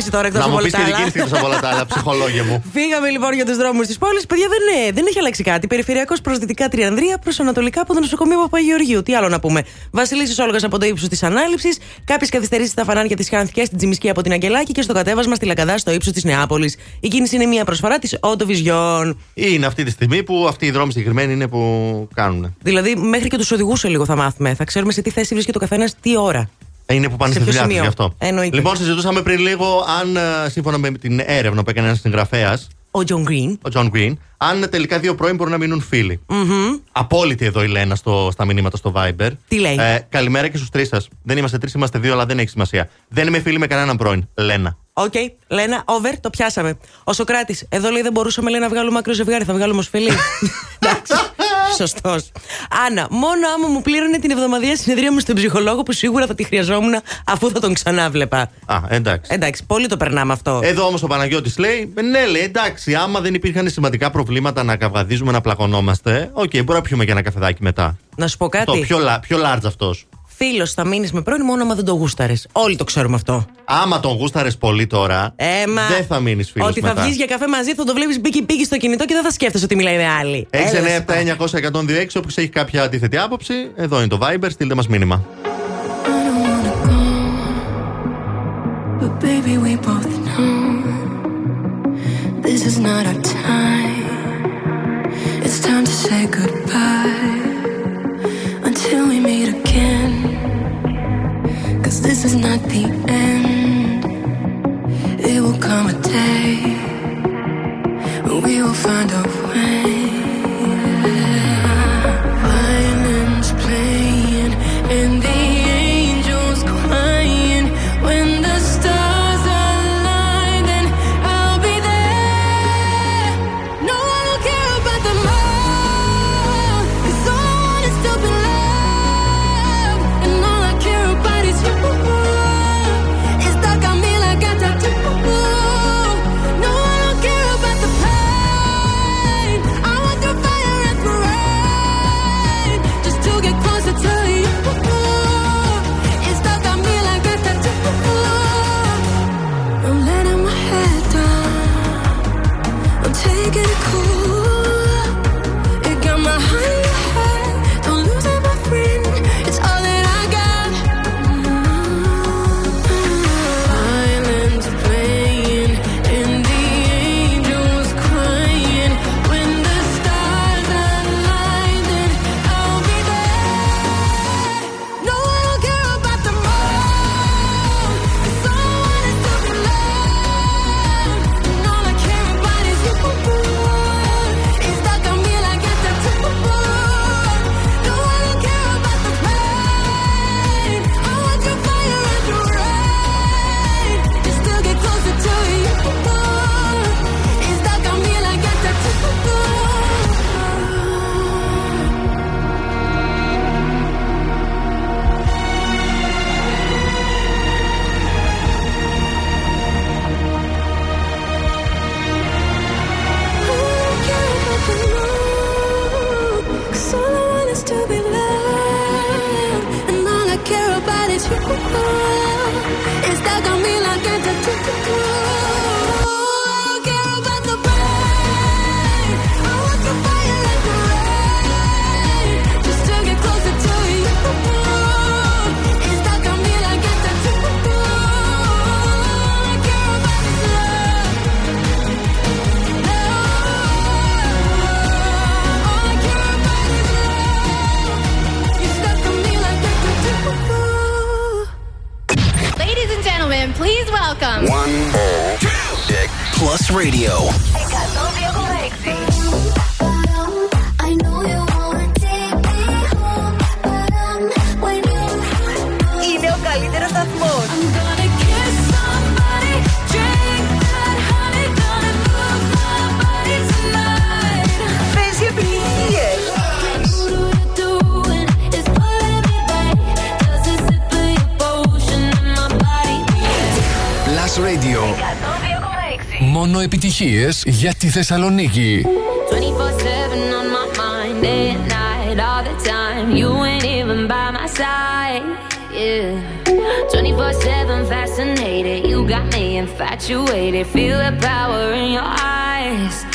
θα σου πω και την κίνηση τώρα εκτός Να από μου όλα πεις τα και την άλλα. κίνηση εκτό από όλα τα άλλα, ψυχολόγια μου. [LAUGHS] Φύγαμε λοιπόν για τους δρόμους της πόλης. Παιδιά, δεν, ε, δεν έχει αλλάξει κάτι. Περιφερειακός προ δυτικά Τριανδρία, προς ανατολικά από το νοσοκομείο Παπαγεωργίου. Τι άλλο να πούμε. Βασιλίση Όλγας από το ύψος της Ανάληψης. Κάποιες καθυστερήσεις στα φανάρια της Χανθιά στην Τζιμισκή από την Αγγελάκη και στο κατέβασμα στη Λακαδά στο ύψος της Νεάπολης. Η κίνηση είναι μια προσφορά της Autovision. Είναι αυτή τη στιγμή που αυτοί οι δρόμοι συγκεκριμένοι είναι που κάνουν. Δηλαδή, μέχρι και τους οδηγούς σε λίγο θα μάθουμε. Θα ξέρουμε σε τι θέση βρίσκεται ο καθένας τι ώρα. Είναι που πάνε Σε στη ποιο δουλειά τους σημείο; γι' αυτό. Εννοείται. Λοιπόν, συζητούσαμε πριν λίγο αν ε, σύμφωνα με την έρευνα που έκανε ένας συγγραφέας. Ο Τζον Γκριν. Ο John Green, αν τελικά δύο πρώην μπορούν να μείνουν φίλοι. Απόλυτη εδώ η Λένα στο, στα μηνύματα στο Viber. Τι λέει; Ε, καλημέρα και στους τρεις σας. Δεν είμαστε τρεις, είμαστε δύο, αλλά δεν έχει σημασία. Δεν είμαι φίλη με κανέναν πρώην. Λένα. Οκ, Λένα, over, το πιάσαμε. Ο Σοκράτης, εδώ λέει δεν μπορούσαμε λέει, να βγάλουμε άκρη ως ζευγάρι, θα βγάλουμε ως φίλοι. [LAUGHS] Εντάξει. Σωστός. Άννα, μόνο άμα μου πλήρωνε την εβδομαδιαία συνεδρία μου στον ψυχολόγο που σίγουρα θα τη χρειαζόμουν αφού θα τον ξαναέβλεπα. Α, εντάξει. Εντάξει, πολύ το περνάμε αυτό. Εδώ όμως ο Παναγιώτης λέει: Ναι, λέει, εντάξει, άμα δεν υπήρχαν σημαντικά προβλήματα να καυγαδίζουμε, να πλακωνόμαστε, οκ, μπορεί να πιούμε και ένα καφεδάκι μετά. Να σου πω κάτι. Το πιο, λα- πιο large αυτός. Φίλος θα μείνεις με πρώην μόνο άμα δεν το γούσταρες. Όλοι το ξέρουμε αυτό. Άμα τον γούσταρες πολύ τώρα, Έμα. δεν θα μείνεις φίλος Ότι θα μετά. βγεις για καφέ μαζί, θα το βλέπεις μπίκι μπίκι στο κινητό και δεν θα σκέφτεσαι ότι μιλάει με άλλη. 6, Έλα, 9, σου 7, 900, 126. Όποιο έχεις κάποια αντίθετη άποψη, εδώ είναι το Viber, στείλτε μας μήνυμα. But baby, we both know this is not our time. It's time to say goodbye until we meet again. Cause this is not the end. It will come a day when we will find a way. επιτυχίες για τη Θεσσαλονίκη. 24-7 on my mind, day and night, all the time. You ain't even by my side, yeah. 24-7 fascinated, you got me infatuated. Feel the power in your eyes.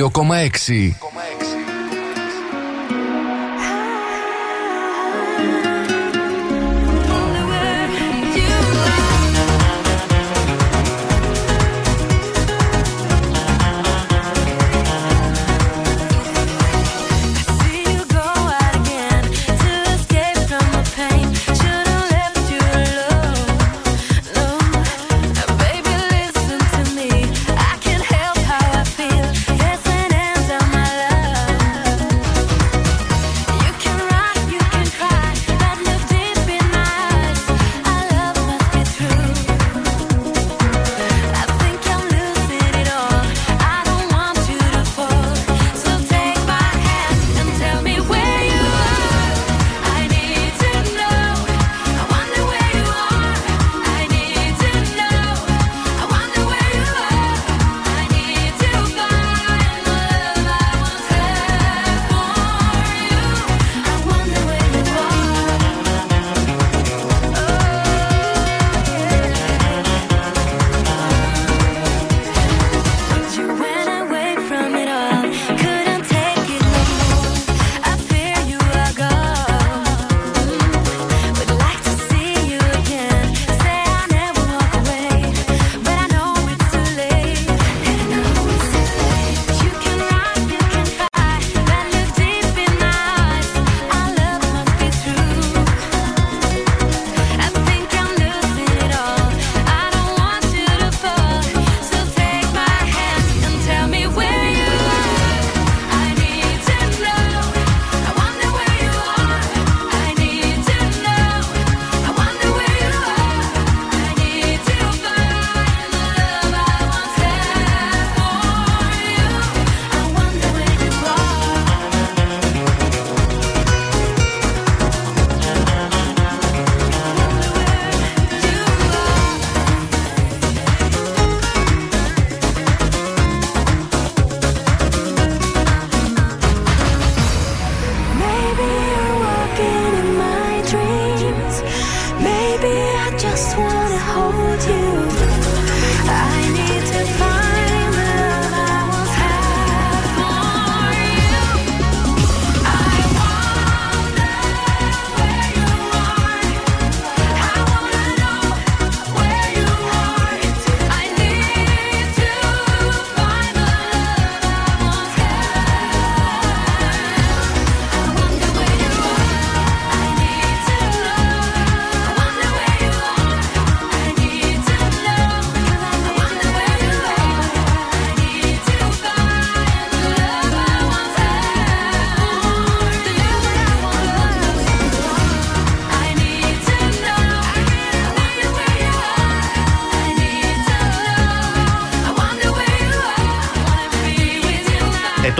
102,6.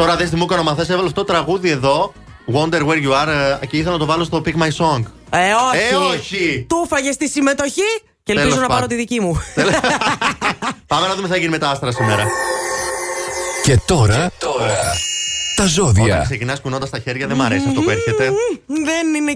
Τώρα δεν στη μου έκανα μαθές, έβαλε αυτό το τραγούδι εδώ. Wonder where you are ε, και ήθελα να το βάλω στο Pick My Song. Ε, όχι. Ε, όχι. Του φάγες τη συμμετοχή και ελπίζω Τέλος να πάρω πάντων. τη δική μου. Πάμε να δούμε τι θα γίνει με τα άστρα σήμερα. Και τώρα, τα Όταν ζώδια. ξεκινάς κουνώντας τα χέρια, δεν μ' αρέσει αυτό που έρχεται.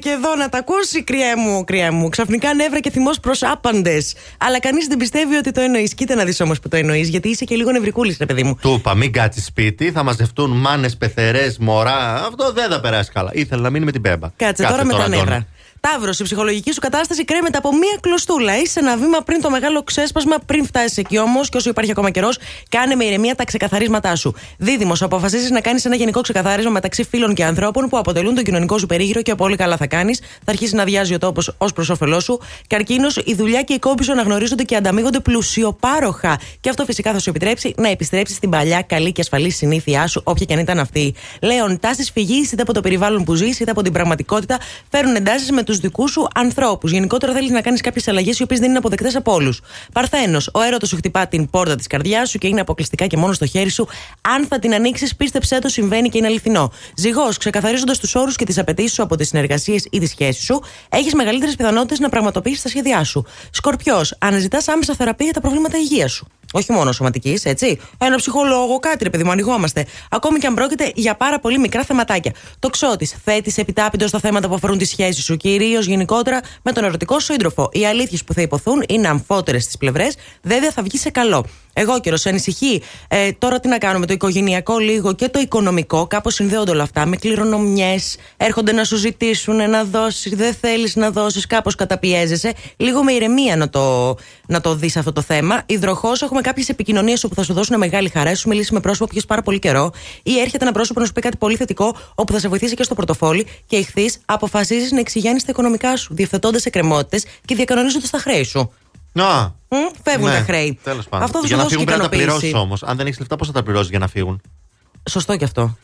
Δεν είναι και εδώ να τα ακούσει, κρυέ μου, κρυέ μου. Ξαφνικά νεύρα και θυμός προς άπαντες. Αλλά κανείς δεν πιστεύει ότι το εννοείς. Κοίτα να δεις όμως που το εννοείς, γιατί είσαι και λίγο νευρικούλης, ρε παιδί μου. Του είπα, μην κάτσεις σπίτι, θα μαζευτούν μάνες, πεθερές, μωρά. Αυτό δεν θα περάσει καλά. Ήθελε να μείνει με την πέμπα. Κάτσε Κάτσε τώρα με τα Αντώνη. νεύρα. Ταύρο, η ψυχολογική σου κατάσταση κρέμεται από μία κλωστούλα. Είσαι ένα βήμα πριν το μεγάλο ξέσπασμα, πριν φτάσεις εκεί όμως, και όσο υπάρχει ακόμα καιρός, κάνε με ηρεμία τα ξεκαθαρίσματά σου. Δίδυμο, αποφασίζει να κάνεις ένα γενικό ξεκαθάρισμα μεταξύ φίλων και ανθρώπων που αποτελούν τον κοινωνικό σου περίγυρο και πολύ καλά θα κάνεις. Θα αρχίσεις να αδειάζει ο τόπος ως προς όφελός σου. Καρκίνο, η δουλειά και η κόμπη σου αναγνωρίζονται και ανταμείβονται πλουσιοπάροχα. Και αυτό φυσικά θα σου επιτρέψει να επιστρέψεις στην παλιά καλή και ασφαλή συνήθειά σου, όποια και αν ήταν αυτή. Λέων, τάσεις φυγή είτε από το περιβάλλον που ζεις, είτε από την πραγματικότητα, φέρουν εντάσεις με τους δικούς σου ανθρώπους. Γενικότερα θέλεις να κάνεις κάποιες αλλαγές οι οποίες δεν είναι αποδεκτές από όλους. Παρθένος, ο έρωτος σου χτυπά την πόρτα της καρδιάς σου και είναι αποκλειστικά και μόνο στο χέρι σου. Αν θα την ανοίξεις, πίστεψέ το, συμβαίνει και είναι αληθινό. Ζυγός, ξεκαθαρίζοντας τους όρους και τις απαιτήσεις σου από τις συνεργασίες ή τις σχέσεις σου, έχεις μεγαλύτερες πιθανότητες να πραγματοποιήσεις τα σχέδιά σου. Σκορπιός, αναζητάς άμεσα θεραπεία για τα προβλήματα υγείας σου. Όχι μόνο σωματικής, έτσι. Ένα ψυχολόγο, κάτι ρε παιδί μου, ανοιγόμαστε. Ακόμη και αν πρόκειται για πάρα πολύ μικρά θεματάκια. Το ξώτης, θέτεις επιτάπητο στα θέματα που αφορούν τη σχέση σου, κυρίω κυρίως γενικότερα με τον ερωτικό σύντροφο. Οι αλήθειες που θα υποθούν είναι αμφότερες στις πλευρές, βέβαια θα βγει σε καλό. Εγώ καιρο, σε ανησυχεί. Ε, τώρα τι να κάνουμε, το οικογενειακό λίγο και το οικονομικό, κάπως συνδέονται όλα αυτά με κληρονομιές. Έρχονται να σου ζητήσουν να δώσεις, δεν θέλεις να δώσεις, κάπως καταπιέζεσαι. Λίγο με ηρεμία να το, να το δεις αυτό το θέμα. Υδροχός, έχουμε κάποιες επικοινωνίες όπου θα σου δώσουν μεγάλη χαρά, σου μιλήσει με πρόσωπο που έχεις πάρα πολύ καιρό, ή έρχεται ένα πρόσωπο να σου πει κάτι πολύ θετικό, όπου θα σε βοηθήσει και στο πορτοφόλι και ηχθεί αποφασίζεις να εξηγιάνει τα οικονομικά σου, διευθετώντας εκκρεμότητες και διακανονίζοντας τα χρέη σου. Να. Μμ, φεύγουν Ναι, τα χρέη. Τέλος πάντων. Αυτό θα για σου να δώσει φύγουν και πρέπει να τα πληρώσεις ικανοποίηση. όμως. Αν δεν έχεις λεφτά, πώς θα τα πληρώσεις για να φύγουν; Σωστό και αυτό.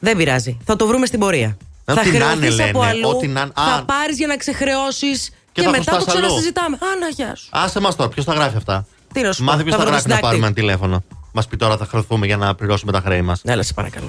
Δεν πειράζει. Θα το βρούμε στην πορεία. Ε, θα ό,τι να είναι, χρεωθείς από λένε. αλλού. Ό,τι να- Θα Α. πάρεις για να ξεχρεώσεις και, θα μετά το χρωστάς αλλού. ξανασυζητάμε. Άνα, γεια σου. Άσε μας τώρα, ποιος τα γράφει αυτά; Τι να σου πω, Μάθε ποιο θα τα βρούμε γράφει να συντάκτη. πάρουμε ένα τηλέφωνο. Μας πει τώρα θα χρεωθούμε για να πληρώσουμε τα χρέη μας. Έλα, σε παρακαλώ.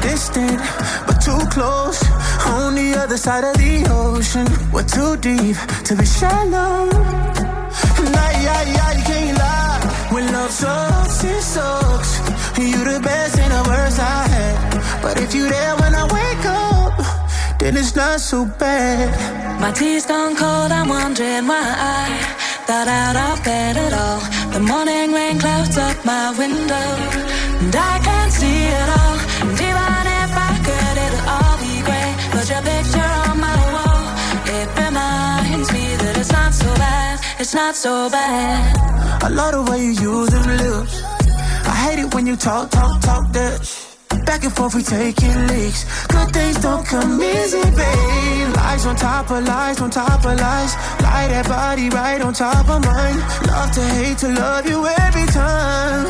Distant, but too close. On the other side of the ocean. We're too deep to be shallow. Nah, yeah, yeah, you can't lie. When love sucks, it sucks. You the best and the worst I had. But if you there when I wake up, then it's not so bad. My tea's gone cold, I'm wondering why I got out of bed at all. The morning rain clouds up my window, and I can't see it all. It's not so bad. I love the way you use them lips. I hate it when you talk, talk, talk that. Back and forth, we taking leaks. Good things don't come easy, babe. Lies on top of lies, on top of lies. Lie that body right on top of mine. Love to hate to love you every time.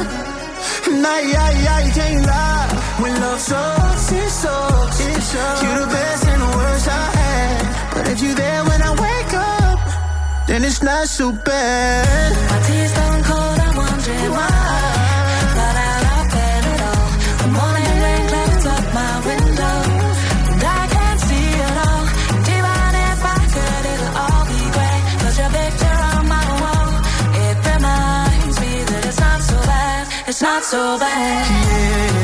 Nah, yeah, yeah, you can't lie. When love sucks, it sucks. It sucks. You're the best and the worst I had. But if you there when I then it's not so bad. My tea's gone cold, I'm wondering why I got out of all. The morning rain clouds up my window, and I can't see it all. And even if I could, it'll all be your picture on my wall, it reminds me that it's not so bad, it's not so bad. Not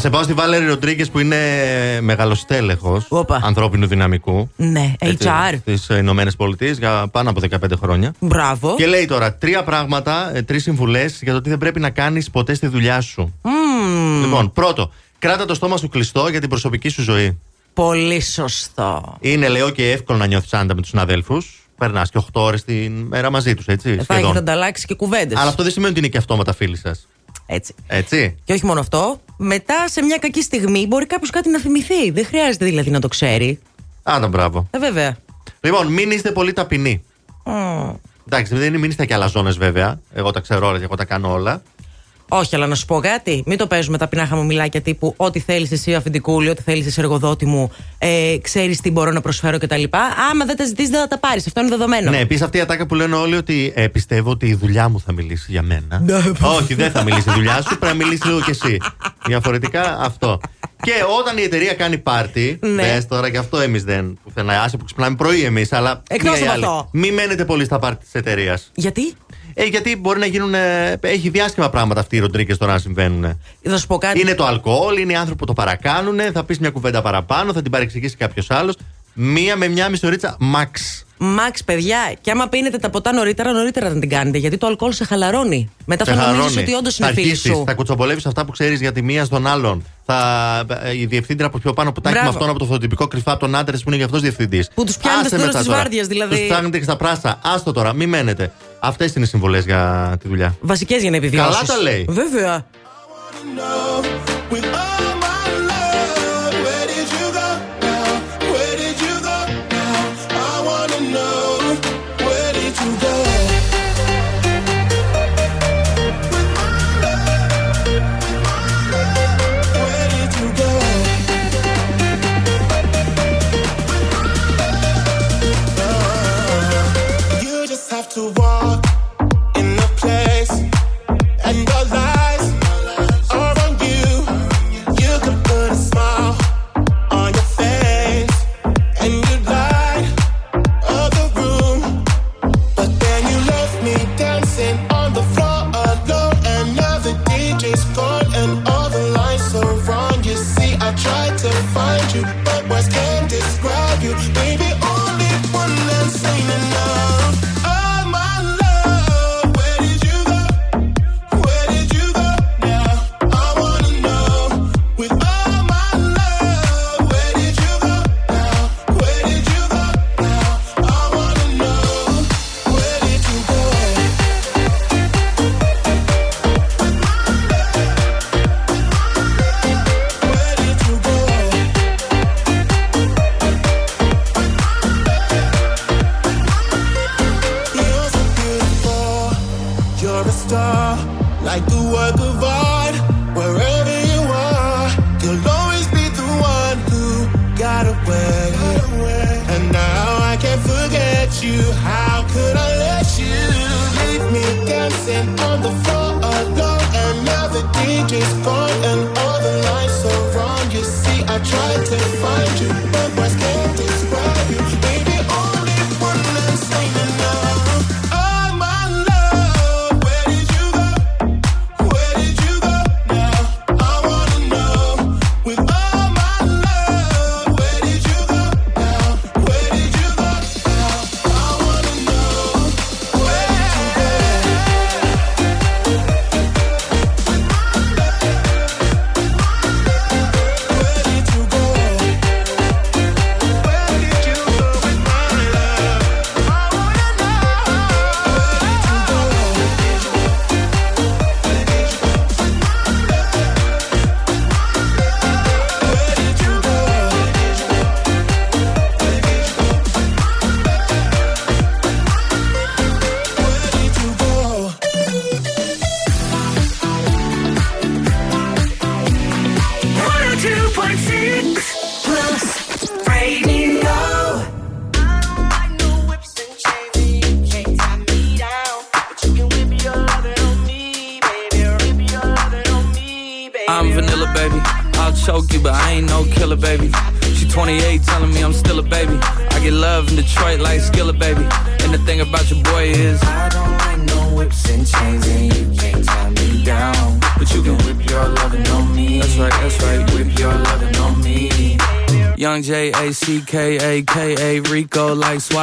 σε πάω στη Βάλερη Ροντρίγκες που είναι μεγαλοστέλεχος ανθρώπινου δυναμικού. Ναι, HR. Στις Ηνωμένες Πολιτείες για πάνω από 15 χρόνια. Μπράβο. Και λέει τώρα τρία πράγματα, τρεις συμβουλές για το τι δεν πρέπει να κάνεις ποτέ στη δουλειά σου. Μμμ, Λοιπόν, πρώτο, κράτα το στόμα σου κλειστό για την προσωπική σου ζωή. Πολύ σωστό. Είναι, λέω, και εύκολο να νιώθεις άντα με τους συναδέλφους. Περνάς και 8 ώρες την μέρα μαζί τους, έτσι. Ε, Θα σχεδόν. έχετε ανταλλάξει και κουβέντες. Αλλά αυτό δεν σημαίνει ότι είναι και αυτόματα φίλοι σας. Έτσι. Έτσι. Και όχι μόνο αυτό, μετά σε μια κακή στιγμή μπορεί κάποιος κάτι να θυμηθεί. Δεν χρειάζεται δηλαδή να το ξέρει. Άντα, μπράβο. Ε, βέβαια. Λοιπόν, μην είστε πολύ ταπεινοί. Μμ. Εντάξει, δεν είναι μην είστε και αλαζόνες βέβαια. Εγώ τα ξέρω όλα και εγώ τα κάνω όλα. Όχι, αλλά να σου πω κάτι. Μην το παίζουμε ταπεινά χαμομηλάκια τύπου Ό,τι θέλεις εσύ αφεντικούλη, ό,τι θέλεις εσύ εργοδότη μου, ε, ξέρεις τι μπορώ να προσφέρω κτλ. Άμα δεν τα ζητήσει, δεν θα τα πάρεις. Αυτό είναι δεδομένο. Ναι, επίσης αυτή η ατάκα που λένε όλοι ότι ε, πιστεύω ότι η δουλειά μου θα μιλήσει για μένα. Όχι, δεν θα μιλήσει η δουλειά σου, πρέπει να μιλήσεις λίγο κι εσύ. Διαφορετικά αυτό. Και όταν η εταιρεία κάνει πάρτι, Ναι. ναι. τώρα και αυτό εμείς δεν. Πουθενά, άσε που ξυπνάμε πρωί εμείς, αλλά. Εκτός μία ή από άλλη. αυτό. Μην μένετε πολύ στα πάρτι της εταιρείας. Γιατί; Ε, γιατί μπορεί να γίνουν. ε, έχει διάσχημα πράγματα αυτοί οι ροντρίκε τώρα να συμβαίνουν. Θα σου πω κάτι. Είναι το αλκοόλ, είναι οι άνθρωποι που το παρακάνουν, θα πεις μια κουβέντα παραπάνω, θα την παρεξηγήσει κάποιος άλλος. Μία με μια μισή ωρίτσα, max. Μαξ, παιδιά, και άμα πίνετε τα ποτά νωρίτερα, νωρίτερα να την κάνετε. Γιατί το αλκοόλ σε χαλαρώνει. Μετά θα Σε νομίζεις χαρώνει. ότι όντως θα είναι φίλη αρχίσεις, σου. Θα κουτσομπολεύεις αυτά που ξέρεις για τη μία στον άλλον. Θα, η διευθύντρια από πιο πάνω που τα έχει με Μπράβο. αυτόν από το φωτοτυπικό κρυφά από τον άντρες που είναι για αυτός διευθυντής. Που τους πιάνετε στο τέλος της βάρδιας, δηλαδή. Τους ψάχνετε και στα πράσα. Άστο τώρα, μη μένετε. Αυτές είναι οι συμβολές για τη δουλειά. Βασικές για να επιβιώσεις. Καλά τα λέει. Βέβαια.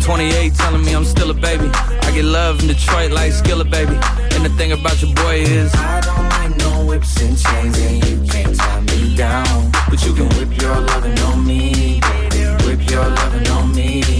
She 28, telling me I'm still a baby. I get love in Detroit like Skilla, baby. And the thing about your boy is, I don't like no whips and chains, and you can't tie me down. But you can whip your lovin' on me, baby. Whip your lovin' on me.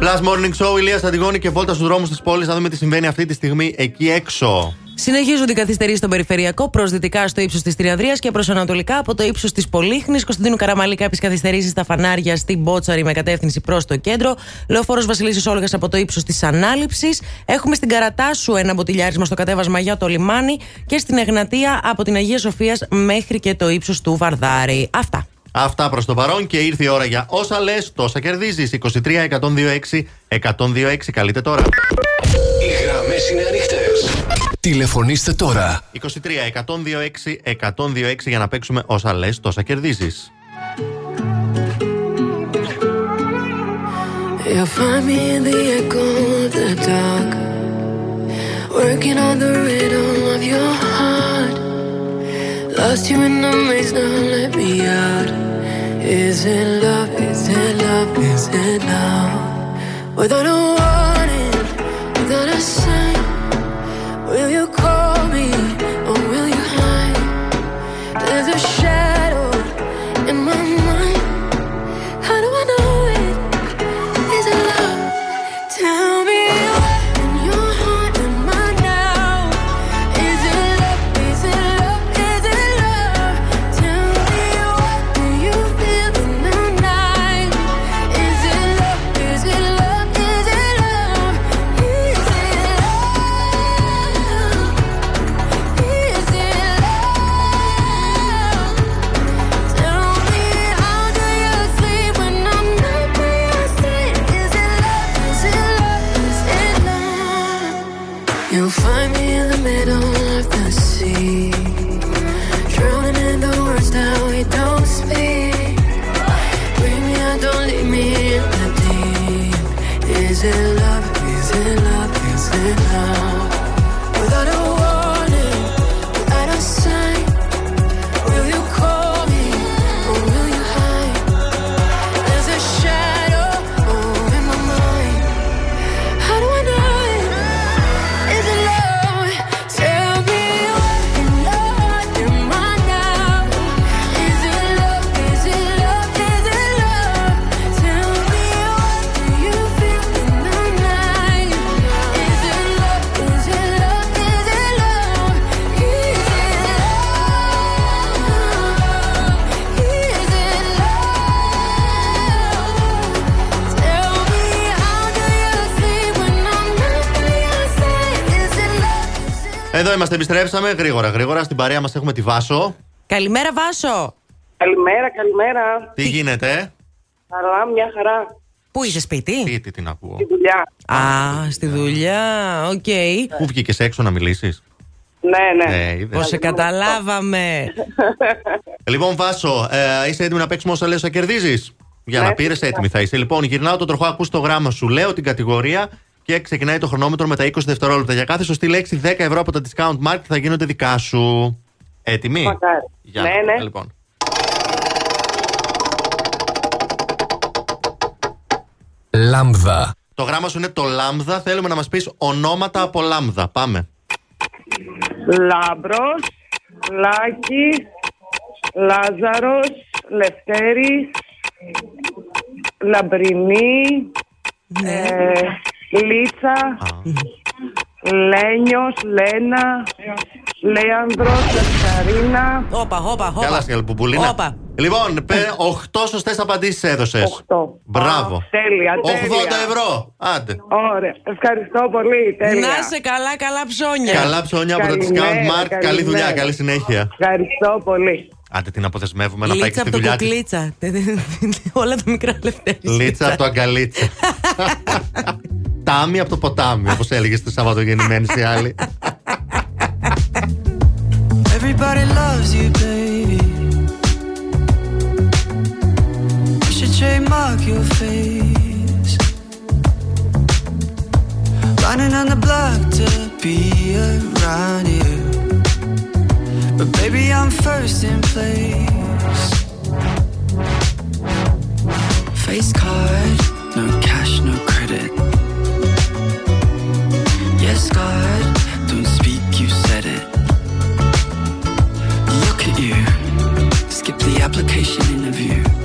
Plus Morning Show, Ηλίας Αντιγόνη και βόλτα στους δρόμους της πόλης. Να δούμε τι συμβαίνει αυτή τη στιγμή εκεί έξω. Συνεχίζονται οι καθυστερήσεις στον περιφερειακό προς δυτικά στο ύψος της Τριαδρίας και προς ανατολικά από το ύψος της Πολύχνης. Κωνσταντίνου Καραμαλή, κάποιες καθυστερήσεις στα φανάρια στην Μπότσαρη με κατεύθυνση προς το κέντρο. Λεωφόρος Βασιλίση Όλγας από το ύψος της Ανάληψης. Έχουμε στην Καρατάσου ένα μποτιλιάρισμα στο κατέβασμα για το λιμάνι και στην Εγνατία από την Αγία Σοφίας μέχρι και το ύψος του Βαρδάρη. Αυτά. Αυτά προς το παρόν και ήρθε η ώρα για όσα λες, τόσα κερδίζεις. 23 126 126. Καλείτε τώρα. Οι γραμμές είναι ανοιχτές. Τηλεφωνήστε τώρα. 23 126 126 για να παίξουμε όσα λες, τόσα κερδίζεις. You'll find me in the echo of the dark, working on the rhythm of your heart. Lost you in the maze, now let me out. Is it love? Is it love? Is it love? Without a warning, without a sign, will you call Εδώ είμαστε, επιστρέψαμε γρήγορα, γρήγορα. Στην παρέα μας έχουμε τη Βάσο. Καλημέρα, Βάσο. Καλημέρα, καλημέρα. Τι γίνεται, Καλά, μια χαρά. Πού είσαι σπίτι; Σπίτι την ακούω. Στη δουλειά. Α, στη δουλειά. Οκ. Πού βγήκες έξω να μιλήσεις; Ναι, ναι. Ε, είδες. Πώς σε καταλάβαμε. Λοιπόν, Βάσο, ε, είσαι έτοιμη να παίξουμε όσα λες, θα κερδίζεις; Για Ναι, να πήρες, φυσικά. έτοιμη θα είσαι. Λοιπόν, γυρνάω το τροχό, ακούς το γράμμα σου, λέω την κατηγορία και ξεκινάει το χρονόμετρο με τα 20 δευτερόλεπτα. Για κάθε σωστή λέξη, 10 ευρώ από τα discount market θα γίνονται δικά σου. Έτοιμη. Μακάρι. Για Ναι, να δούμε, ναι. Λοιπόν. Λάμδα. Το γράμμα σου είναι το λάμδα. Θέλουμε να μας πεις ονόματα από λάμδα. Πάμε. Λάμπρος, Λάκης, Λάζαρος, Λευτέρης, Λαμπρινή, ε, Λίτσα, Λένιος, Λένα, Λέανδρος, Λευκαρίνα. Όπα, όπα, όπα. Καλά, σκαλπουπουλίνα. Όπα. Λοιπόν, 8 σωστές απαντήσεις έδωσες. 8. Μπράβο. Τέλεια, 80 τέλεια. ευρώ. Άντε. Ωραία, ευχαριστώ πολύ, τέλεια. Να σε καλά, καλά ψώνια. Καλά ψώνια από τα Καλημέρα, discount market. Καλή καλημέρα. δουλειά, καλή συνέχεια. Ευχαριστώ πολύ. Άντε την αποδεσμεύουμε να πάει και Λίτσα στη από το δουλειά της. κουκλίτσα. [LAUGHS] Όλα τα μικρά λεφτά. Λίτσα από το αγκαλίτσα. [LAUGHS] Τάμι από το ποτάμι, όπω έλεγε στη Σαββατογεννημένη οι άλλοι. Everybody loves you, baby. You should trademark your face. Running on the block to be around you. But baby, I'm first in place. Face card, no cash, no application interview.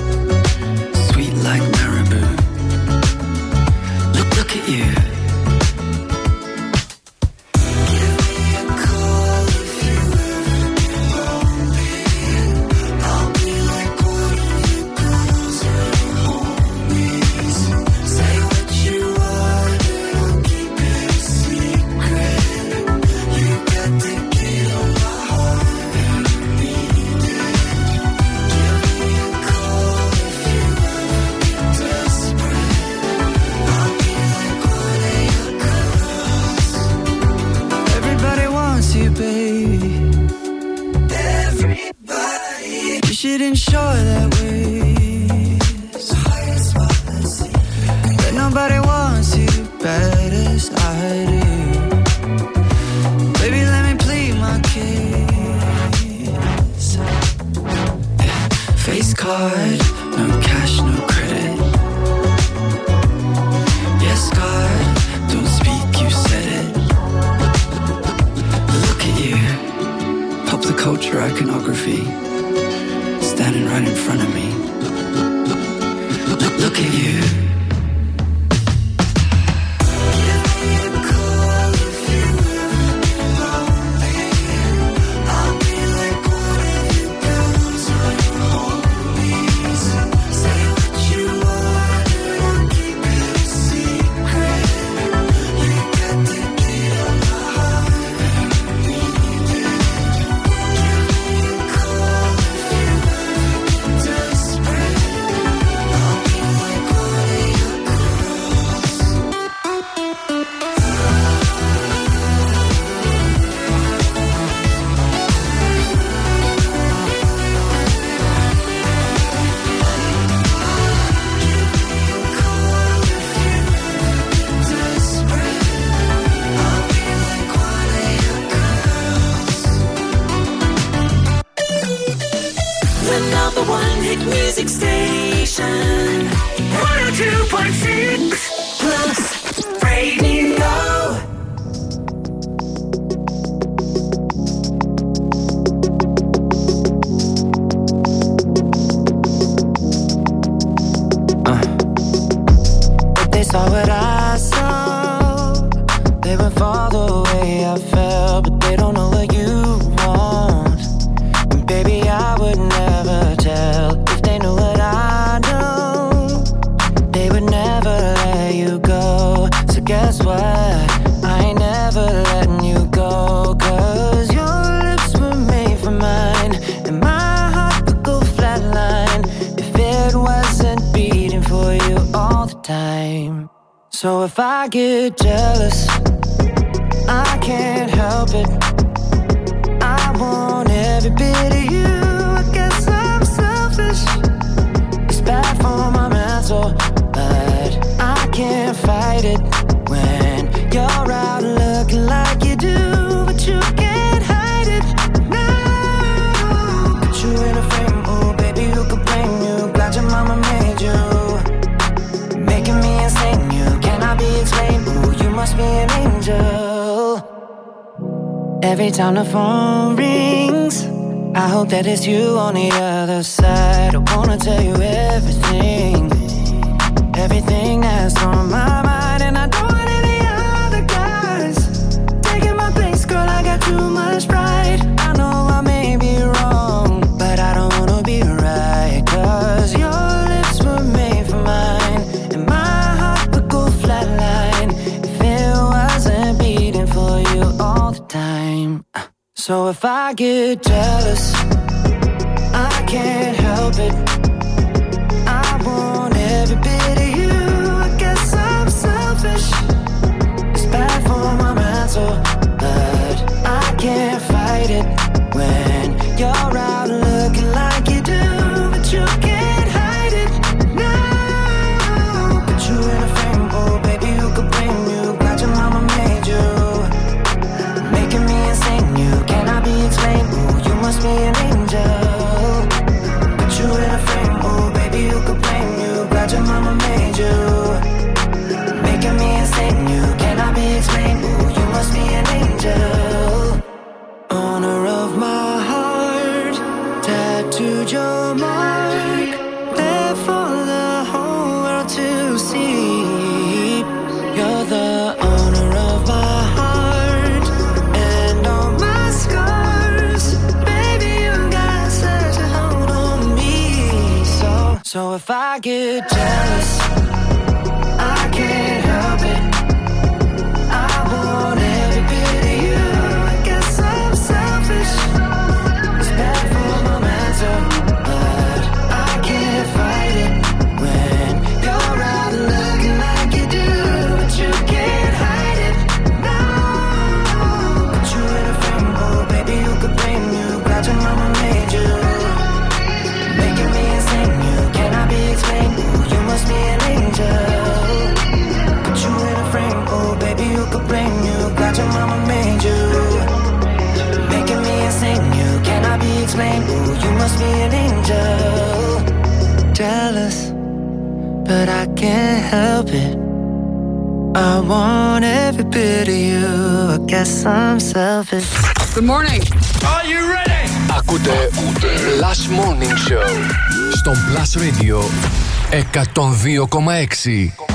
I get jealous. must be an angel. Jealous, but I can't help it. I want every bit of you. I guess I'm selfish. Good morning. Are you ready? Ακούτε, Ακούτε. Last Morning Show στο Plus Radio 102,6.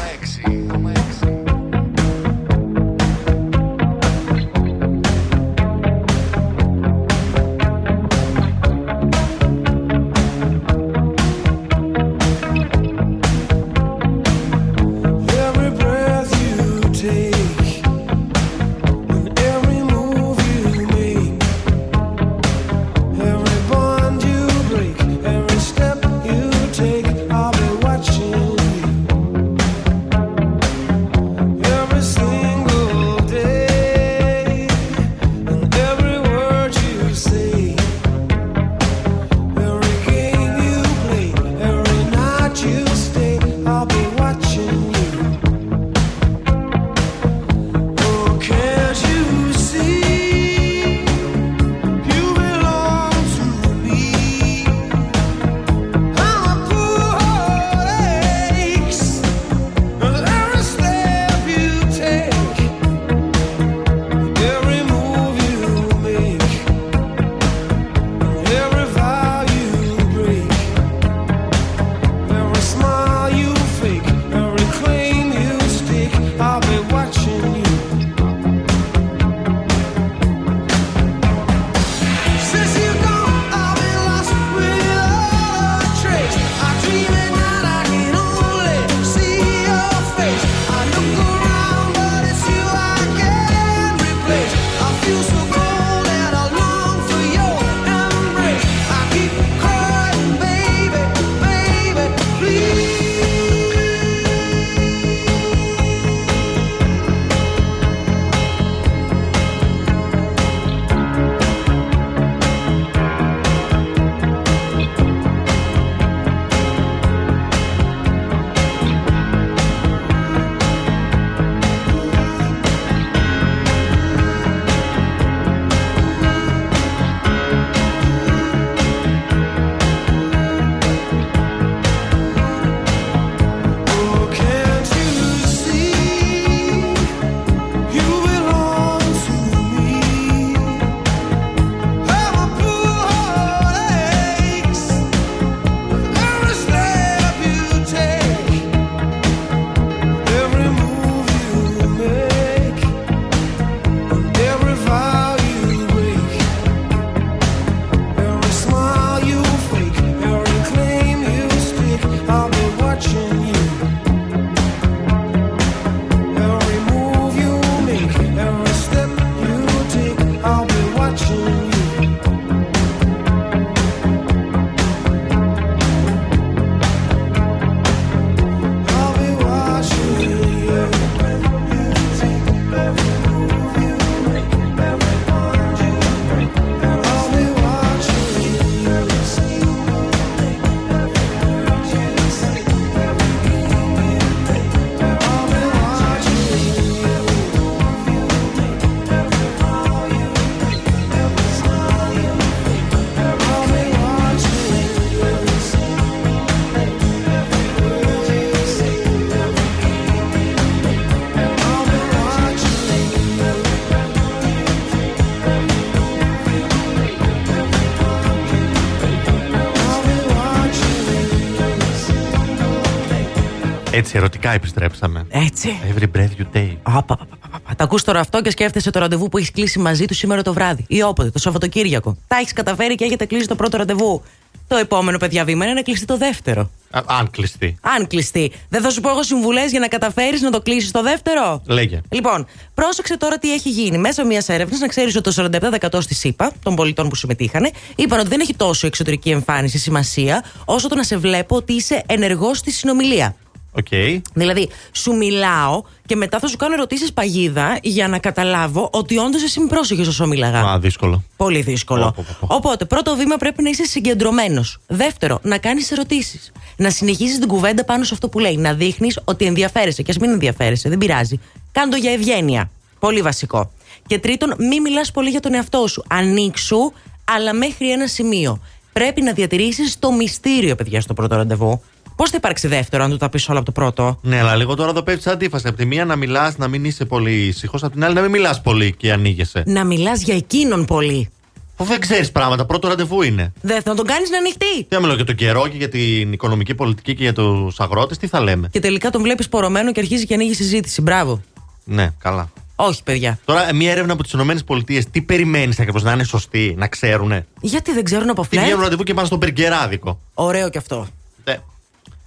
Έτσι, ερωτικά επιστρέψαμε. Έτσι. Every breath you take. Α, πα, πα, πα, πα, πα. Τα ακούς τώρα αυτό και σκέφτεσαι το ραντεβού που έχεις κλείσει μαζί του σήμερα το βράδυ ή όποτε, το Σαββατοκύριακο. Τα έχεις καταφέρει και έχετε κλείσει το πρώτο ραντεβού. Το επόμενο, παιδιά, βήμα είναι να κλειστεί το δεύτερο. Α, αν κλειστεί. Αν κλειστεί. Δεν θα σου πω εγώ συμβουλές για να καταφέρεις να το κλείσεις το δεύτερο. Λέγε. Λοιπόν, πρόσεξε τώρα τι έχει γίνει. Μέσα μιας έρευνας, να ξέρεις ότι το 47% στη ΣΥΠΑ των πολιτών που συμμετείχαν είπαν ότι δεν έχει τόσο η εξωτερική εμφάνιση σημασία όσο το να σε βλέπω ότι είσαι ενεργός στη συνομιλία. Οκ. Δηλαδή, σου μιλάω και μετά θα σου κάνω ερωτήσεις παγίδα για να καταλάβω ότι όντως εσύ με πρόσεχες όσο μίλαγα. Α, δύσκολο. Πολύ δύσκολο. Οπότε, πρώτο βήμα πρέπει να είσαι συγκεντρωμένος. Δεύτερο, να κάνεις ερωτήσεις. Να συνεχίσει την κουβέντα πάνω σε αυτό που λέει. Να δείχνεις ότι ενδιαφέρεσαι. Και ας μην ενδιαφέρεσαι, δεν πειράζει. Κάντο για ευγένεια. Πολύ βασικό. Και τρίτον, μην μιλάς πολύ για τον εαυτό σου. Ανοίξου, αλλά μέχρι ένα σημείο. Πρέπει να διατηρήσεις το μυστήριο, παιδιά, στο πρώτο ραντεβού. Πώς θα υπάρξει δεύτερο, αν του τα πεις όλα από το πρώτο; Ναι, αλλά λίγο τώρα εδώ πέφτει αντίφαση. Από τη μία να μιλάς, να μην είσαι πολύ ήσυχος. Από την άλλη να μην μιλάς πολύ και ανοίγεσαι. Να μιλάς για εκείνον πολύ. Που δεν ξέρεις πράγματα. Πρώτο ραντεβού είναι. Δεν θα τον κάνεις να ανοιχτεί. Τι να μιλάω για τον καιρό και για την οικονομική πολιτική και για τους αγρότες, τι θα λέμε. Και τελικά τον βλέπεις πορωμένο και αρχίζει και ανοίγει συζήτηση. Μπράβο. Ναι, καλά. Όχι, παιδιά. Τώρα, μια έρευνα από τις ΗΠΑ, τι περιμένεις ακριβώς να είναι σωστή, να ξέρουνε; Γιατί δεν ξέρουν από Τι φλερτ; βγαίνουν ραντεβού και πάνε στον περγκεράδικο. Ωραίο κι αυτό.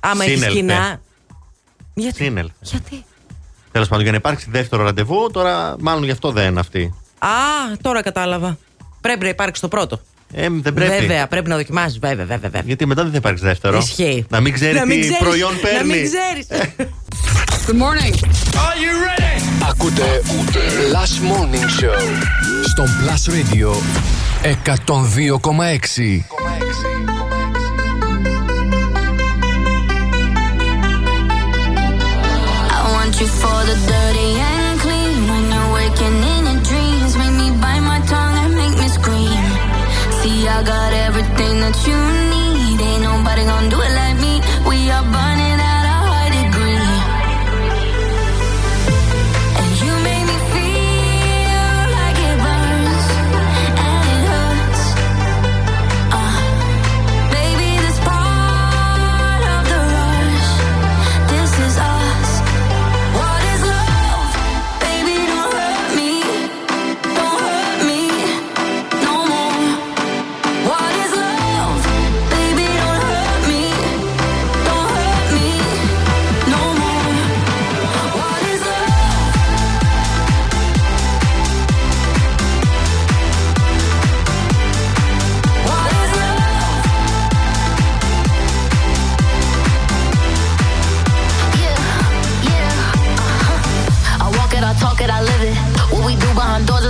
Ναι. Άμα έχεις Σύνελθε. κοινά. Γιατί; Σύνελθε. Γιατί; Τέλος πάντων, για να υπάρξει δεύτερο ραντεβού, τώρα μάλλον γι' αυτό δεν αυτή. Α, τώρα κατάλαβα. Πρέπει να υπάρξει το πρώτο. Ε, δεν πρέπει. Βέβαια, πρέπει να δοκιμάσει. Βέβαια, βέβαια, βέβαια. Γιατί μετά δεν θα υπάρξει δεύτερο. Ισχύει. Να μην ξέρει Να μην τι ξέρεις- προϊόν Να παίρνει. μην ξέρεις. Good morning. Are you ready? Ακούτε Last Morning Show στον Plus Radio 102,6. You for the dirty and clean. When you're waking in your dreams, make me bite my tongue and make me scream. See, I got everything that you need.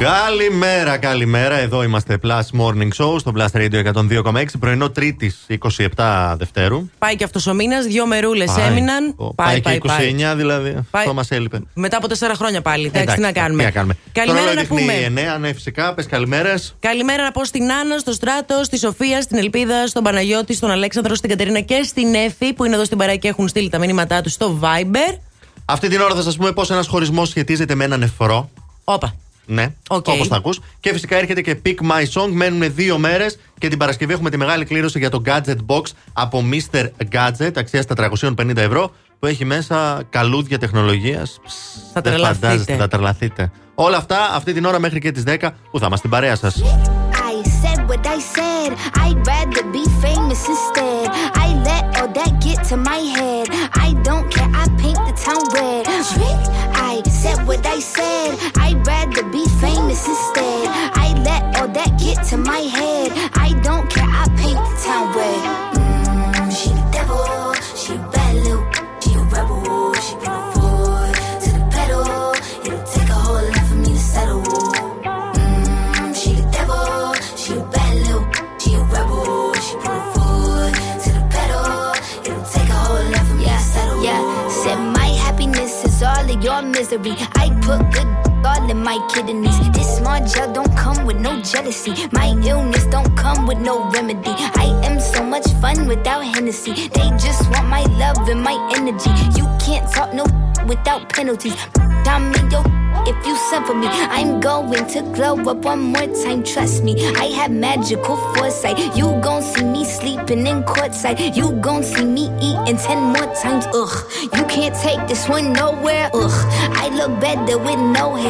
Καλημέρα, καλημέρα. Εδώ είμαστε Plus Morning Show στο Plus Radio 102,6. Πρωινό Τρίτης 27 Δευτέρου. Πάει και αυτός ο μήνας, δύο μερούλες Πάει. έμειναν. Ω, Πάει, και 29 δηλαδή. Πάει. Αυτό μας έλειπε. Μετά από τέσσερα χρόνια πάλι. Εντάξει, τι να Εντάξει, κάνουμε. Τι να κάνουμε. Καλημέρα Τώρα να δείχνει πούμε. 9, ναι, φυσικά. Πες καλημέρες. Καλημέρα να πω στην Άννα, στο Στράτο, στη Σοφία, στην Ελπίδα, στον Παναγιώτη, στον Αλέξανδρο, στην Κατερίνα και στην Εφη που είναι εδώ στην παρέα και έχουν στείλει τα μήνυματά τους στο Viber. Αυτή την ώρα θα σας πούμε πώς ένας χωρισμός σχετίζεται με ένα νεφρό. Όπα. Ναι, Οκ. όπως θα ακούς. Και φυσικά έρχεται και Pick My Song. Μένουν δύο μέρες και την Παρασκευή έχουμε τη μεγάλη κλήρωση για το Gadget Box από Mr. Gadget αξίας 450 ευρώ που έχει μέσα καλούδια τεχνολογίας. Θα τρελαθείτε. Θα τρελαθείτε. Όλα αυτά αυτή την ώρα μέχρι και τις 10 που θα είμαστε στην παρέα σας. I said what I said. I'd rather be famous instead. I let all that get to my head. I don't care, I paint the town red. Trick, I said what I said. I'd rather instead. I let all that get to my head. I don't care, I paint the town red. Mm, she the devil, she a bad little, she a rebel, she put foot to the pedal. It'll take a whole lot for me to settle. Mm, she the devil, she a bad little, she a rebel, she put foot to the pedal. It'll take a whole lot for me to settle. Yeah, said my happiness is all of your misery. I put good all in my kidneys. This small gel don't come with no jealousy. My illness don't come with no remedy. I am so much fun without Hennessy. They just want my love and my energy. You can't talk no without penalties. I'm in your if you send for me, I'm going to glow up one more time. Trust me, I have magical foresight. You gon' see me sleeping in courtside. You gon' see me eating ten more times. Ugh, you can't take this one nowhere. Ugh, I look better with no hair.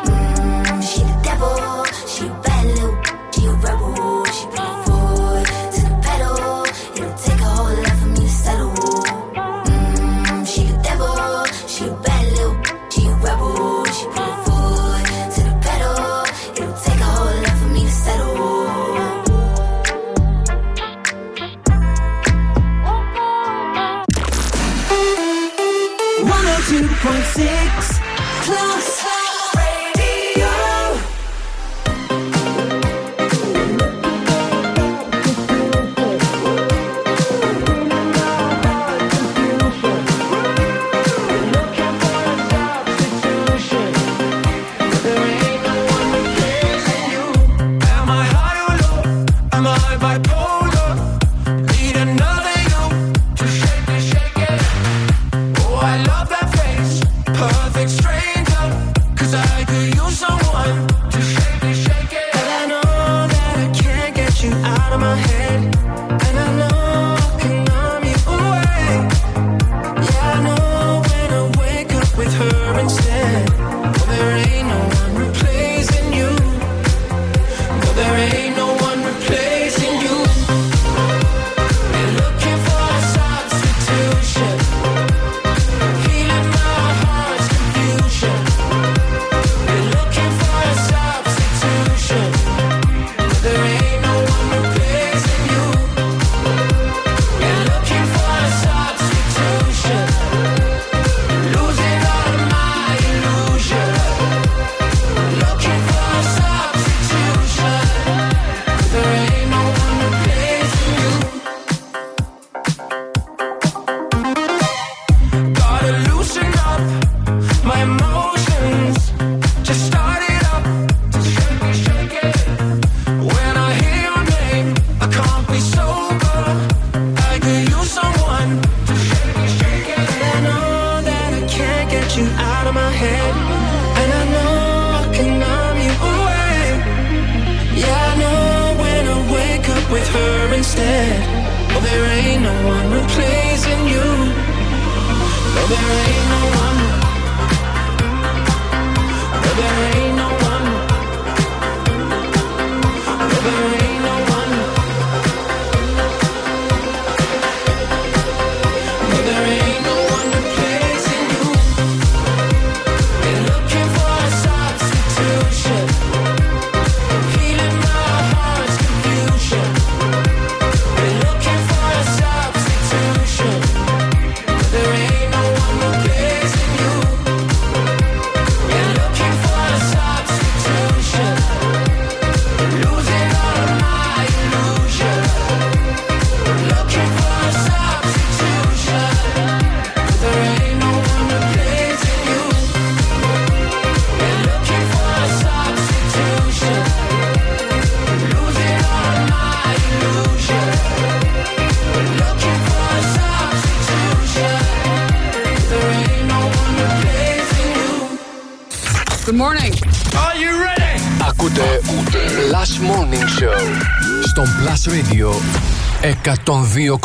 see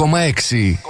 1,6.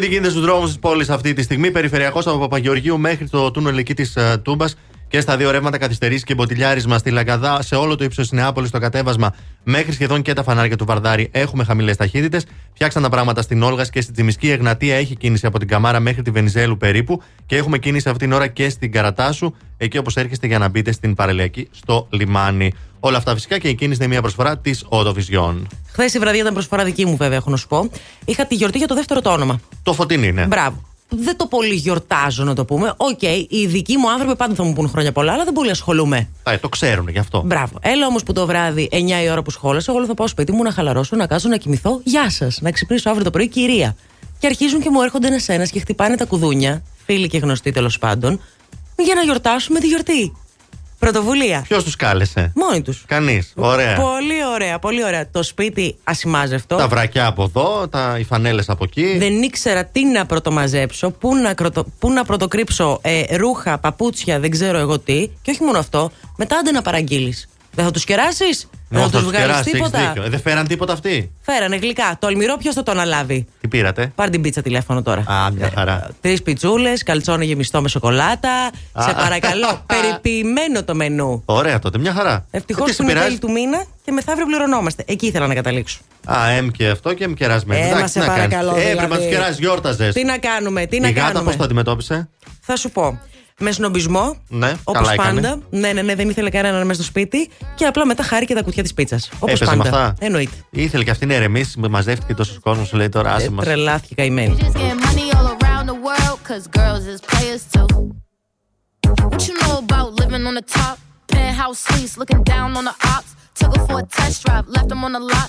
τι γίνεται στους δρόμους της πόλης αυτή τη στιγμή. Περιφερειακός από Παπαγεωργίου μέχρι το τούνελ εκεί της ε, Τούμπας και στα δύο ρεύματα καθυστερήσει και μποτιλιάρισμα στη Λαγκαδά, σε όλο το ύψος της Νεάπολης, στο κατέβασμα μέχρι σχεδόν και τα φανάρια του Βαρδάρη έχουμε χαμηλές ταχύτητες. Φτιάξαν τα πράγματα στην Όλγας και στην Τζιμισκή. Η Εγνατία έχει κίνηση από την Καμάρα μέχρι τη Βενιζέλου περίπου και έχουμε κίνηση αυτή την ώρα και στην Καρατάσου, εκεί όπως έρχεστε για να μπείτε στην Παραλιακή στο λιμάνι. Όλα αυτά φυσικά και η κίνηση είναι μια προσφορά της Οδοβιζιών. Χθες η βραδιά ήταν προσφορά δική μου, βέβαια, έχω να σου πω. Είχα τη γιορτή για το δεύτερο το όνομα. Το Φωτεινή, ναι. Μπράβο δεν το πολύ γιορτάζω, να το πούμε. OK, okay, οι δικοί μου άνθρωποι πάντα θα μου πούν χρόνια πολλά, αλλά δεν πολύ ασχολούμαι. Α, ε, το ξέρουν γι' αυτό. Μπράβο. Έλα όμως που το βράδυ, 9 η ώρα που σχόλασα, εγώ θα πάω σπίτι μου να χαλαρώσω, να κάτσω, να κοιμηθώ. Γεια σας. Να ξυπνήσω αύριο το πρωί, κυρία. Και αρχίζουν και μου έρχονται ένα-ένα και χτυπάνε τα κουδούνια, φίλοι και γνωστοί τέλος πάντων, για να γιορτάσουμε τη γιορτή. Πρωτοβουλία. Ποιος τους κάλεσε; Μόνοι τους. Κανείς. Ωραία. Πολύ ωραία, πολύ ωραία. Το σπίτι ασημάζευτο. Τα βρακιά από εδώ, τα, οι φανέλες από εκεί. Δεν ήξερα τι να πρωτομαζέψω, πού να, κροτο- πού να πρωτοκρύψω ε, ρούχα, παπούτσια, δεν ξέρω εγώ τι. Και όχι μόνο αυτό, μετά άντε να παραγγείλεις. Δεν θα τους κεράσεις, δεν θα Όχι, τους τους βγάλεις κεράσει, έχεις τίποτα; δίκιο. Ε, Δεν φέραν τίποτα αυτοί. Φέρανε γλυκά. Τολμηρό, ποιος θα το αναλάβει; Τι πήρατε; Πάρ την πίτσα τηλέφωνο τώρα. Α, μια χαρά. Τρεις πιτσούλες, καλτσόνι γεμιστό με σοκολάτα. Σε Α. παρακαλώ, [LAUGHS] περιποιημένο το μενού. Ωραία τότε, μια χαρά. Ευτυχώς Ε, τι που σε είναι πειράζει; τέλη του μήνα και μεθαύριο πληρωνόμαστε. Εκεί ήθελα να καταλήξω. Α, εμ και αυτό και εμ κερασμένο. Ε, Εντάξει, μα τι σε να κάνεις. παρακαλώ, Ε, Έπρεπε να δηλαδή. του κεράσει, γιόρταζες. Τι να κάνουμε, τι να Η γάτα κάνουμε; πώς το αντιμετώπισε; Θα σου πω. Με σνομπισμό, Ναι, όπως καλά έκανε. πάντα. Ναι, ναι, ναι, δεν ήθελε κανέναν μέσα στο σπίτι. Και απλά μετά χάρηκε τα κουτιά της πίτσας. Όπως Έπαιζε πάντα. με αυτά. Εννοείται. Ήθελε και αυτή να ηρεμήσει, με μαζεύτηκε τόσο κόσμο, σου λέει τώρα άσε μας. Τρελάθηκε καημένη. Just getting money all around the world, cause girls is players too. What you know about living on the top? Penthouse suites, looking down on the ops. Took her for a test drive, left them on the lot.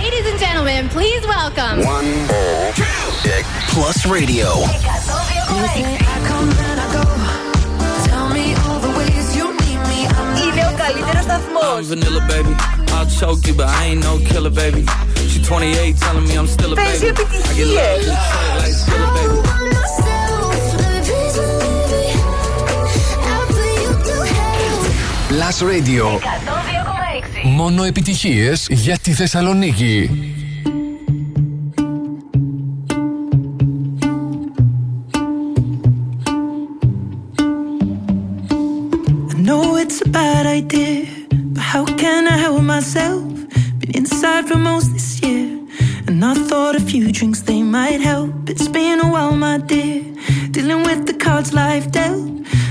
Ladies and gentlemen, please welcome. One, two, plus radio. Είναι ο καλύτερος σταθμός. I'm vanilla, baby. I'll choke you, but I ain't no killer, baby. She 28, telling me I'm still a Παίζει baby. I get love επιτυχίες. in Detroit like Skilla, baby. Plus Radio. Μόνο επιτυχίες για τη Θεσσαλονίκη! Κάτι είναι μια καλή ιδέα, αλλά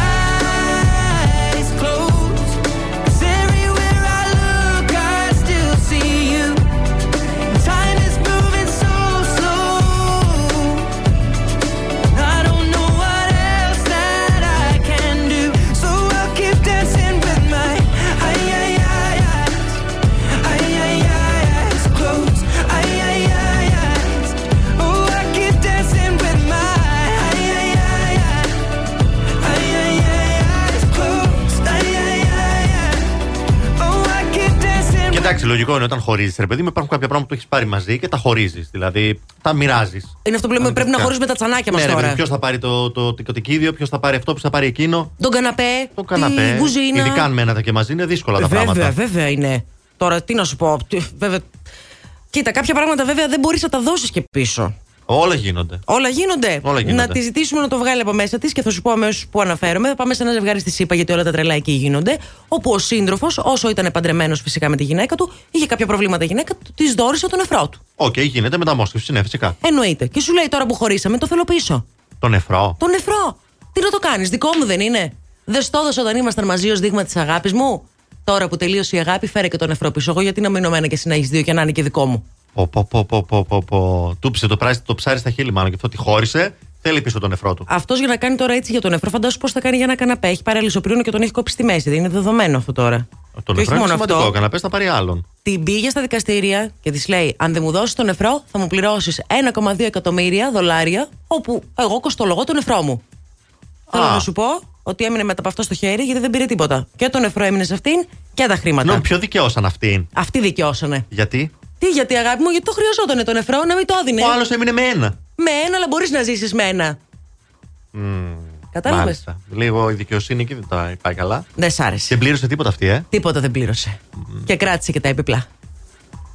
λογικό είναι όταν χωρίζεις, ρε παιδί μου, υπάρχουν κάποια πράγματα που έχεις πάρει μαζί και τα χωρίζεις. Δηλαδή, τα μοιράζεις. Είναι αυτό που λέμε πρέπει να χωρίσουμε τα τσανάκια μας Ναι, τώρα. ποιος θα πάρει το, το, το, τικίδιο, ποιος θα πάρει αυτό, ποιος θα πάρει εκείνο. Τον καναπέ, Το καναπέ. τη κουζίνα. Ειδικά αν μένατε και μαζί είναι δύσκολα τα βέβαια, πράγματα. βέβαια είναι. Τώρα τι να σου πω. τι- Βέβαια. Κοίτα, κάποια πράγματα βέβαια δεν μπορείς να τα δώσεις και πίσω. Όλα γίνονται. Όλα γίνονται. Όλα γίνονται. Να τη ζητήσουμε να το βγάλει από μέσα της και θα σου πω αμέσως που αναφέρομαι. Θα πάμε σε ένα ζευγάρι στη ΣΥΠΑ γιατί όλα τα τρελά εκεί γίνονται. Όπου ο σύντροφος, όσο ήταν παντρεμένος φυσικά με τη γυναίκα του, είχε κάποια προβλήματα η γυναίκα του, της δόρισε τον νεφρό του. Οκ, γίνεται μεταμόσχευση, ναι, φυσικά. Εννοείται. Και σου λέει τώρα που χωρίσαμε, το θέλω πίσω. Το νεφρό. Το νεφρό. Τι να το κάνεις, δικό μου δεν είναι. Δεν στο έδωσα όταν ήμασταν μαζί ως δείγμα της αγάπης μου. Τώρα που τελείωσε η αγάπη, φέρε και το νεφρό πίσω. Εγώ γιατί να μείνω με ένα και εσύ να έχεις δύο και να είναι και δικό μου. Πω, πω, πω, πω, πω, πω, πω. Του 'ψησε το, ψάρι, το ψάρι στα χείλη, μάλλον και αυτό τη χώρισε. Θέλει πίσω τον νεφρό του. Αυτός για να κάνει τώρα έτσι για τον νεφρό, φαντάσου πώς θα κάνει για ένα καναπέ. Έχει πάρει αλυσοπρίονο και τον έχει κόψει στη μέση. Δεν είναι δεδομένο αυτό τώρα. Το και νεφρό είναι μόνο σημαντικό. αυτό. Ο καναπές θα πάρει άλλον. Την πήγε στα δικαστήρια και της λέει: Αν δεν μου δώσεις τον νεφρό, θα μου πληρώσεις 1,2 εκατομμύρια δολάρια, όπου εγώ κοστολογώ τον νεφρό μου. Θέλω να σου πω ότι έμεινε μετά από αυτό στο χέρι γιατί δεν πήρε τίποτα. Και το νεφρό έμεινε σε αυτήν και τα χρήματα. Νο, ποιο δικαιώσαν αυτήν; Αυτοί δικαιώσανε. Γιατί; Τι, γιατί αγάπη μου, γιατί το χρειαζόταν το νεφρό να μην το έδινε; Ο άλλος έμεινε με ένα. Με ένα, αλλά μπορείς να ζήσεις με ένα. Κατάλαβες; Μάλιστα. Λίγο η δικαιοσύνη εκεί δεν τα πάει καλά. Δεν σ' άρεσε. Δεν πλήρωσε τίποτα αυτή, ε. Τίποτα δεν πλήρωσε. Και κράτησε και τα επιπλά.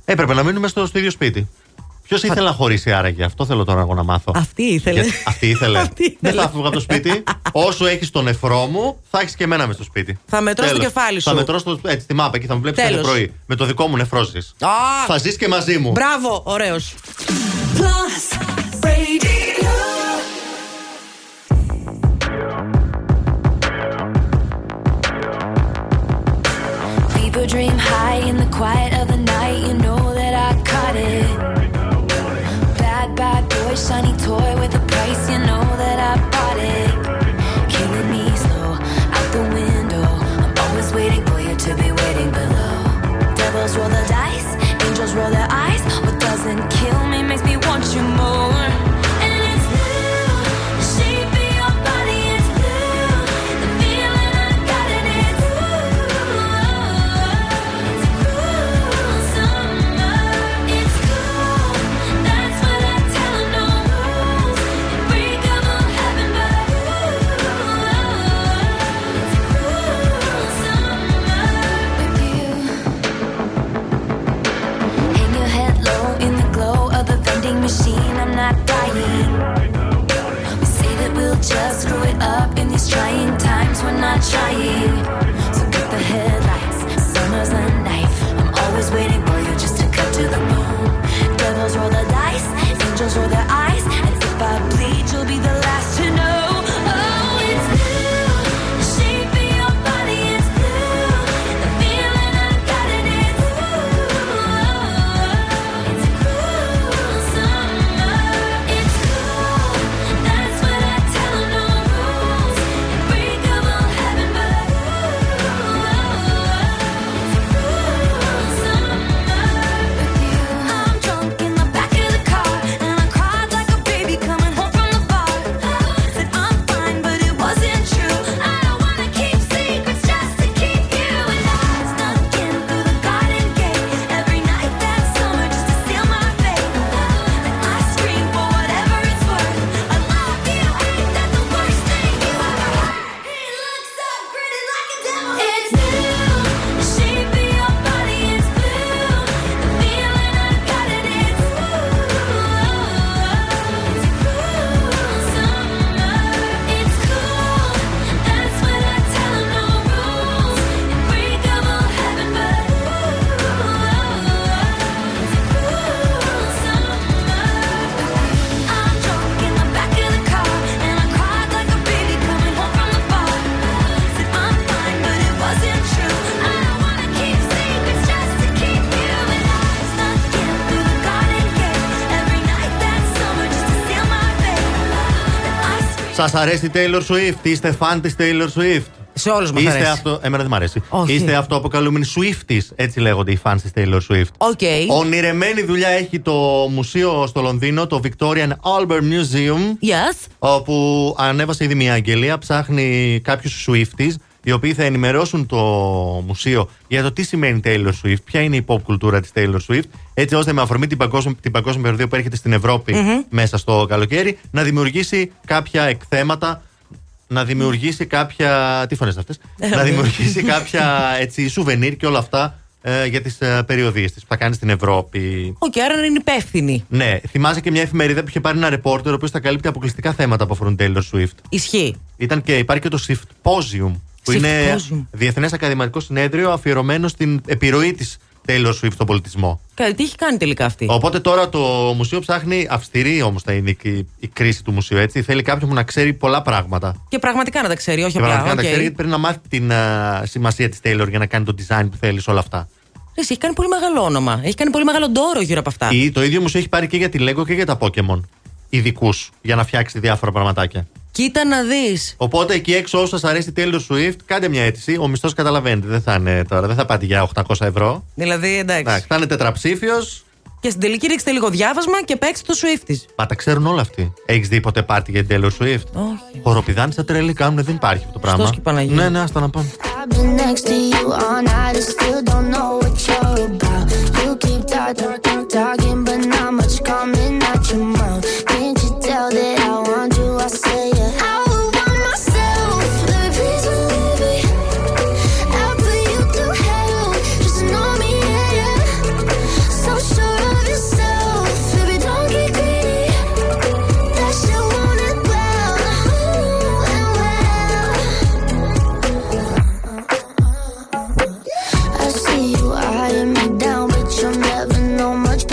Έπρεπε να μείνουμε στο, στο ίδιο σπίτι. Ποιος ήθελε να χωρίσει άραγε, αυτό θέλω τώρα εγώ να μάθω. Αυτή ήθελε. Για- αυτή ήθελε. [LAUGHS] Αυτή Δεν ήθελε. θα φύγω από το σπίτι. Όσο έχεις τον νεφρό μου, θα έχεις και εμένα μες στο σπίτι. Θα μετρώ στο Τέλος. κεφάλι σου. Θα μετρώ στο, έτσι, στη μάπα και θα με βλέπεις κάθε Τέλος. πρωί. Με το δικό μου νεφρό ζεις. Α! Θα ζεις και μαζί μου. Μπράβο, ωραίος. Plus Radio. People dream high in the quiet of the night. Shiny toy with a price. You know that I bought it. Killing me slow out the window. I'm always waiting for you to be waiting below. Devils roll the dice, angels roll their eyes. What doesn't kill me makes me want you more. Say that we'll just screw it up in these trying times. We're not trying. Σας αρέσει η Taylor Swift, είστε φαν της Taylor Swift; Σε όλους μας Είστε αρέσει. αυτό. Εμένα δεν μ' αρέσει. Όχι. Είστε αυτοαποκαλούμενοι Swifties, έτσι λέγονται οι fans της Taylor Swift. OK. Ονειρεμένη δουλειά έχει το μουσείο στο Λονδίνο, το Victoria and Albert Museum. Yes. Όπου ανέβασε ήδη μια αγγελία, ψάχνει κάποιους Swifties, οι οποίοι θα ενημερώσουν το μουσείο για το τι σημαίνει Taylor Swift, ποια είναι η pop κουλτούρα της Taylor Swift, έτσι ώστε με αφορμή την παγκόσμια, την παγκόσμια περιοδεία που έρχεται στην Ευρώπη Μμμ. μέσα στο καλοκαίρι, να δημιουργήσει κάποια εκθέματα, να δημιουργήσει κάποια. Τι φωνές αυτές, να δημιουργήσει [LAUGHS] κάποια έτσι, σουβενίρ και όλα αυτά ε, για τις ε, περιοδείες της που θα κάνει στην Ευρώπη. Οκ, άρα είναι υπεύθυνη. Ναι, θυμάσαι και μια εφημερίδα που είχε πάρει ένα ρεπόρτερ ο οποίος θα καλύπτει αποκλειστικά θέματα που αφορούν Taylor Swift. Ισχύει. Ήταν και υπάρχει και το Swiftposium, που είναι Swiftposium. διεθνές ακαδημαϊκό συνέδριο αφιερωμένο στην επιρροή της Taylor Swift στον πολιτισμό. Κάτι τι έχει κάνει τελικά αυτή; Οπότε τώρα το μουσείο ψάχνει, αυστηρή όμως θα είναι η, η κρίση του μουσείου, έτσι. Θέλει κάποιον που να ξέρει πολλά πράγματα. Και πραγματικά να τα ξέρει, όχι Και απλά. πραγματικά να τα οκ. ξέρει, γιατί πρέπει να μάθει την α, σημασία της Taylor για να κάνει το design που θέλεις σε όλα αυτά. Εσύ, έχει κάνει πολύ μεγάλο όνομα. Έχει κάνει πολύ μεγάλο ντόρο γύρω από αυτά. Ή το ίδιο μουσείο έχει πάρει και για τη Lego και για τα Pokémon. Ειδικούς για να φτιάξει διάφορα πραγματάκια. Κοίτα να δεις. Οπότε εκεί έξω, όσους σας αρέσει η Taylor Swift, κάντε μια αίτηση. Ο μισθός καταλαβαίνετε. Δεν θα είναι τώρα, δεν θα πάτε για 800 ευρώ. Δηλαδή, εντάξει. Εντάξει, θα είναι τετραψήφιος. Και στην τελική ρίξτε λίγο διάβασμα και παίξτε το Swifties. Μα τα ξέρουν όλα αυτοί. Έχεις δει ποτέ πάρτι για την Taylor Swift; Όχι. Χοροπηδάνε στα τρελή κάνουν, δεν υπάρχει αυτό το πράγμα. Χριστός και Παναγία. Ναι, ναι, άστα να πάμε. I've been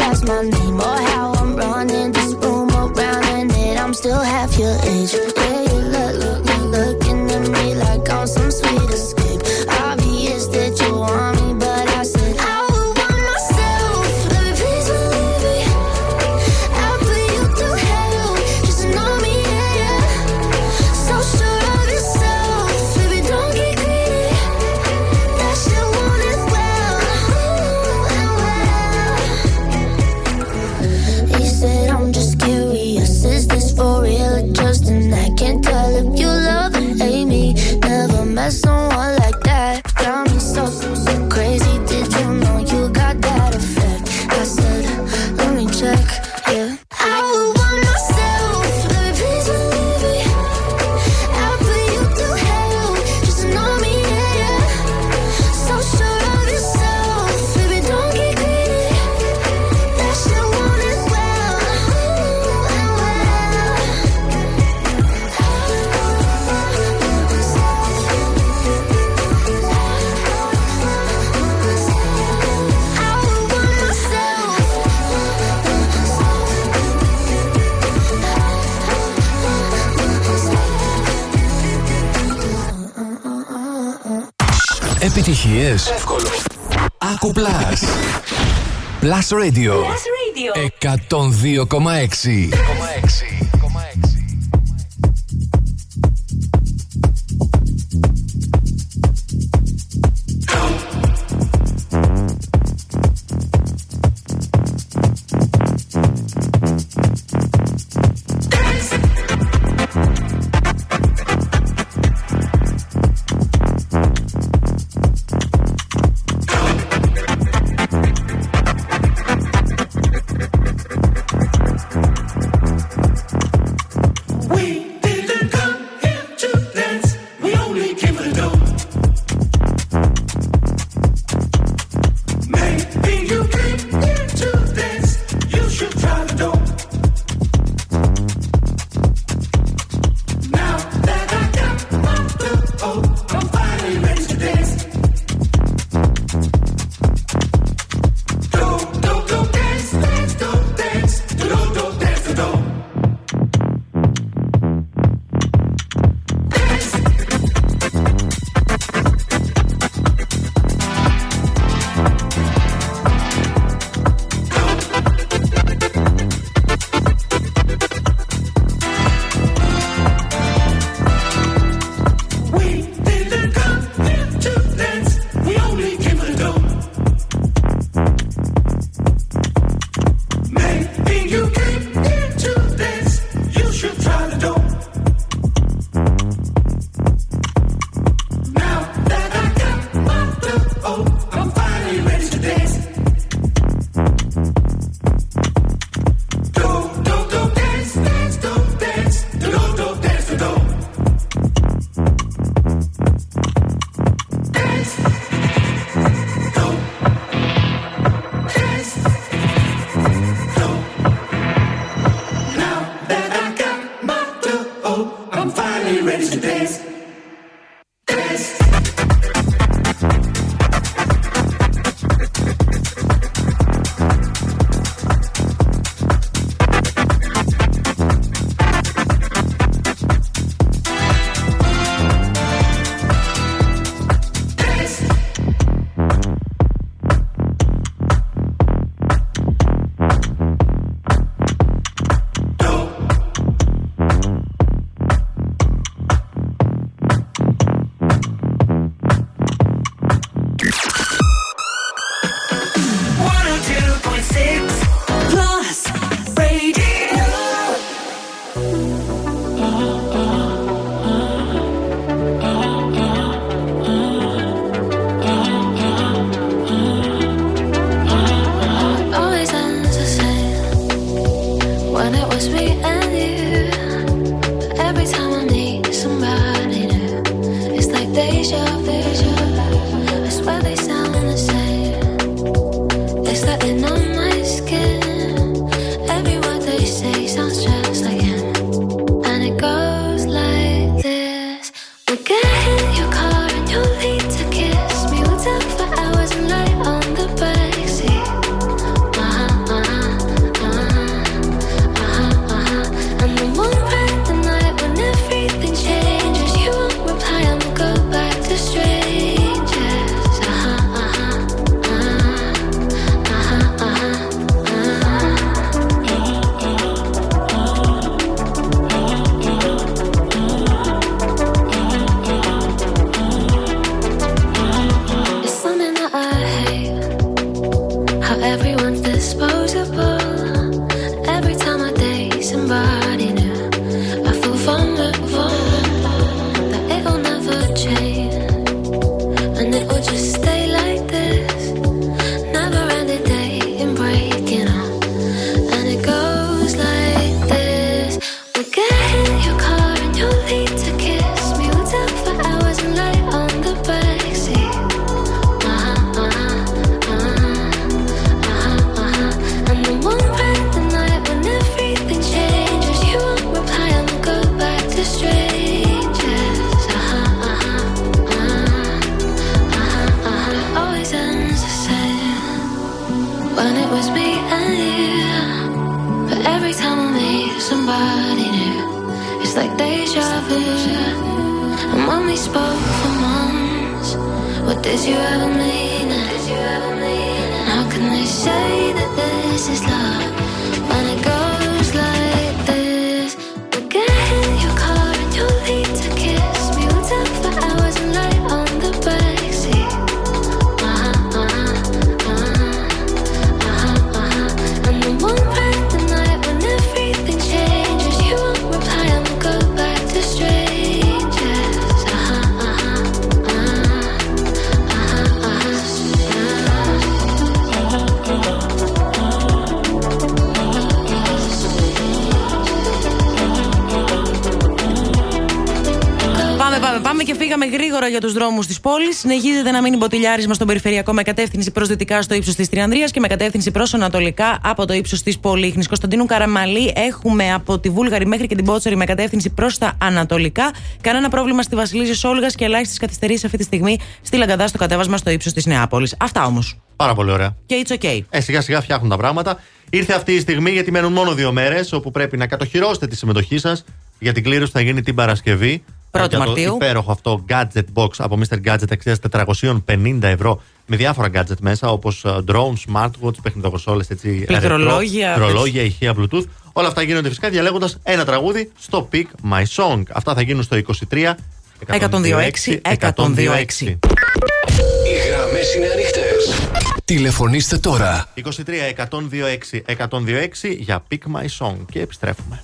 that's my name. Or how Plus Radio. Plus Radio. 102,6. Συνεχίζεται να μείνει μποτιλιάρισμα στον περιφερειακό με κατεύθυνση προς δυτικά στο ύψος της Τριανδρίας και με κατεύθυνση προς ανατολικά από το ύψος της Πολύχνης. Κωνσταντίνου Καραμαλή έχουμε από τη Βούλγαρη μέχρι και την Πότσερη με κατεύθυνση προς τα ανατολικά. Κανένα πρόβλημα στη Βασιλίζη Όλγα και ελάχιστες καθυστερήσεις αυτή τη στιγμή στη Λαγκαδά στο κατέβασμα στο ύψος της Νεάπολης. Αυτά όμως. Πάρα πολύ ωραία. Και it's okay. Ε, σιγά σιγά φτιάχνουν τα πράγματα. Ήρθε αυτή η στιγμή γιατί μένουν μόνο δύο μέρες όπου πρέπει να κατοχυρώσετε τη συμμετοχή σας για την κλήρωση που θα γίνει την Παρασκευή. Πρώτη Για το Μαρτίου. υπέροχο αυτό gadget box από Mr. Gadget αξίας 450 ευρώ με διάφορα gadget μέσα όπως drones, smartwatch, παιχνιδοκοσόλες, έτσι. Πληκτρολόγια. ρετρό, Πληκτρολόγια, ηχεία, bluetooth. Όλα αυτά γίνονται φυσικά διαλέγοντας ένα τραγούδι στο Pick My Song. Αυτά θα γίνουν στο 23 102.6, 102.6. Οι γραμμές είναι ανοιχτές. Τηλεφωνήστε τώρα. 23 126 126 για Pick My Song και επιστρέφουμε.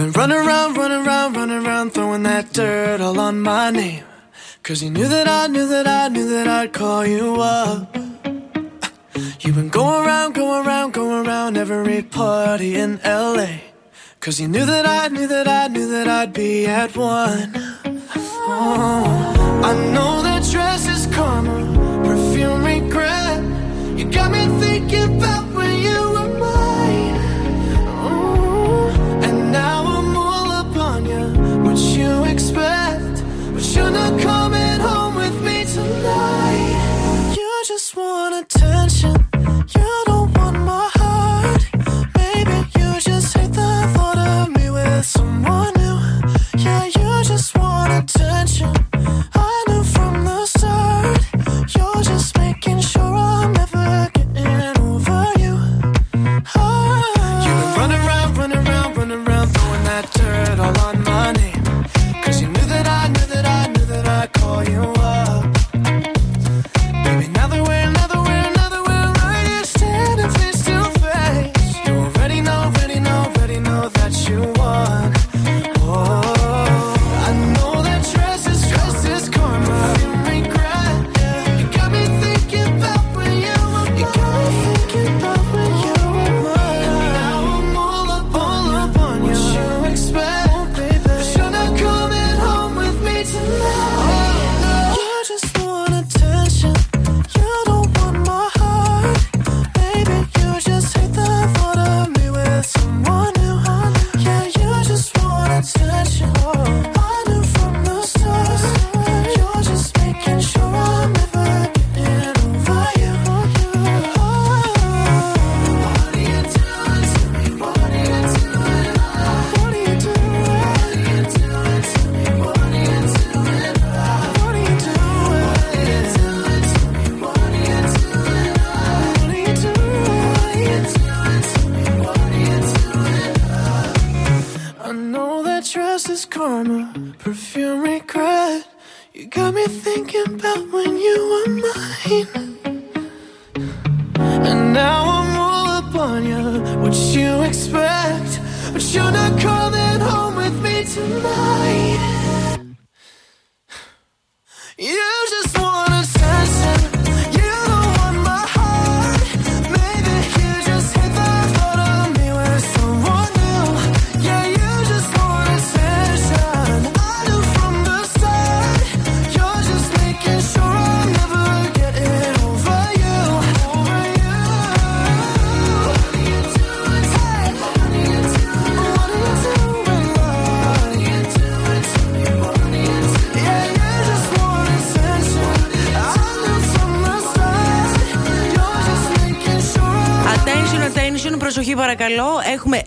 Been running around, running around, running around, throwing that dirt all on my name. Cause you knew that I knew that I knew that I'd call you up. You've been going around, going around, going around every party in LA. Cause you knew that I knew that I knew that I'd be at one. Oh, I know that dress is karma, perfume regret. You got me thinking about just want attention. You don't want my heart. Maybe you just hate the thought of me with someone new. Yeah, you just want attention.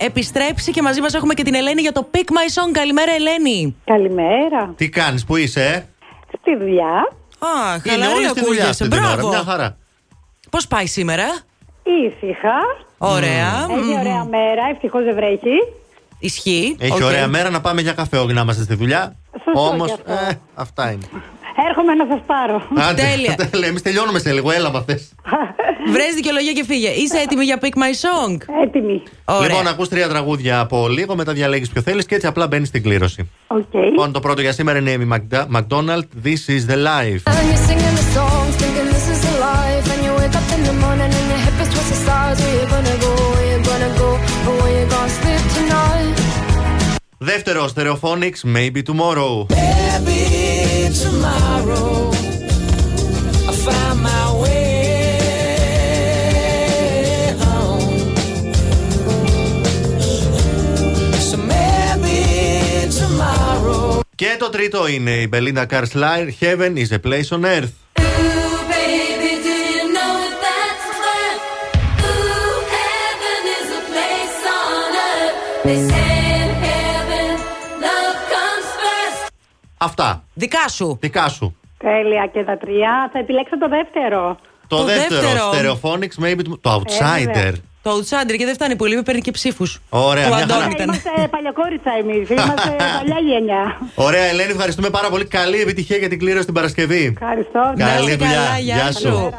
Επιστρέψαμε και μαζί μας έχουμε και την Ελένη για το Pick My Song. Καλημέρα, Ελένη. Καλημέρα. Τι κάνεις, πού είσαι, ε; Στη δουλειά. Α, Είναι χαλαρή όλη στη δουλειά ακούγεσαι. αυτή την ώρα. Μπράβο. Μια χαρά. Πώς πάει σήμερα, Ήσυχα. Ωραία. Έχει Μμμ. ωραία μέρα. Ευτυχώς δεν βρέχει. Ισχύει. Έχει Οκ. ωραία μέρα να πάμε για καφέ, όχι να είμαστε στη δουλειά. Σωστό Όμως, κι αυτό. ε, αυτά είναι. Έρχομαι να σας πάρω. Τέλεια. [LAUGHS] Τέλεια. Εμείς τελειώνουμε σε λίγο, έλα άμα θες. [LAUGHS] Βρες δικαιολογία και φύγε. Είσαι έτοιμη για Pick My Song; Έτοιμη. Ωραία. Λοιπόν, ακούς τρία τραγούδια από λίγο, μετά διαλέγεις ποιο θέλεις και έτσι απλά μπαίνεις στην κλήρωση. Οκ. Λοιπόν, το πρώτο για σήμερα είναι η Amy Macda- Macdonald. This is the life. And you're singing the songs, thinking this is the life. And you wake up in the morning and your head feels twice the size. Where you gonna go? Where you gonna go? Or where you gonna sleep tonight? Δεύτερο, Stereophonics, Maybe Tomorrow. Maybe και το τρίτο είναι η Belinda Carlisle, Heaven is a place on earth. Αυτά. Δικά σου. Δικά σου. Τέλεια και τα τρία. Θα επιλέξω το δεύτερο. Το, Το δεύτερο, δεύτερο. Stereophonics, Maybe Tomorrow. Το Outsider. βέβαια. Το Outsider και δεν φτάνει πολύ, με παίρνει και ψήφους. Ωραία, Του μια Αντώνη χαρά. ήταν. Είμαστε παλιοκόριτσα εμείς. Είμαστε [LAUGHS] παλιά γενιά. Ωραία, Ελένη, ευχαριστούμε πάρα πολύ. Καλή επιτυχία για την κλήρωση την Παρασκευή. Ευχαριστώ. Να Καλή είστε δουλειά. καλά, γεια Γεια σου. σου.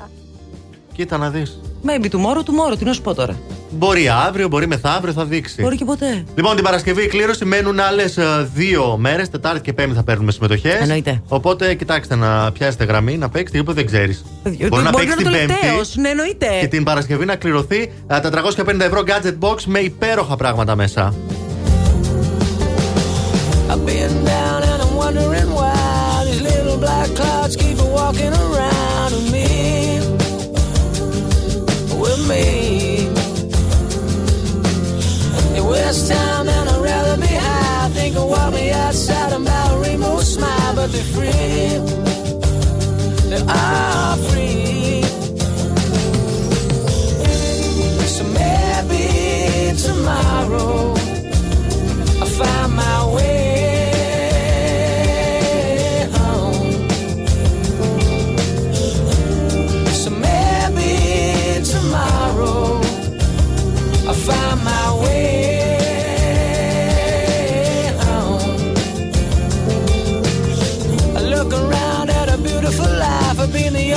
Κοίτα να δεις. Maybe tomorrow, tomorrow, τι να σου πω τώρα; Μπορεί αύριο, μπορεί μεθαύριο, θα δείξει. Μπορεί και ποτέ. Λοιπόν, την Παρασκευή η κλήρωση μένουν άλλες δύο μέρες. Τετάρτη και Πέμπτη θα παίρνουμε συμμετοχές. Εννοείται. Οπότε κοιτάξτε να πιάσετε γραμμή, να παίξετε, γιατί δεν ξέρεις. Μπορεί να παίξεις την το Πέμπτη τελευταίος, ναι, εννοείται. και την Παρασκευή να κληρωθεί α, τα 350 ευρώ gadget box με υπέροχα πράγματα μέσα. I've been down and I'm wondering why these little black clouds keep walking around With me. In West Town and I'd rather be high. Think of walk me outside and rainbow smile, but they're free. They are free. So maybe tomorrow. I find my way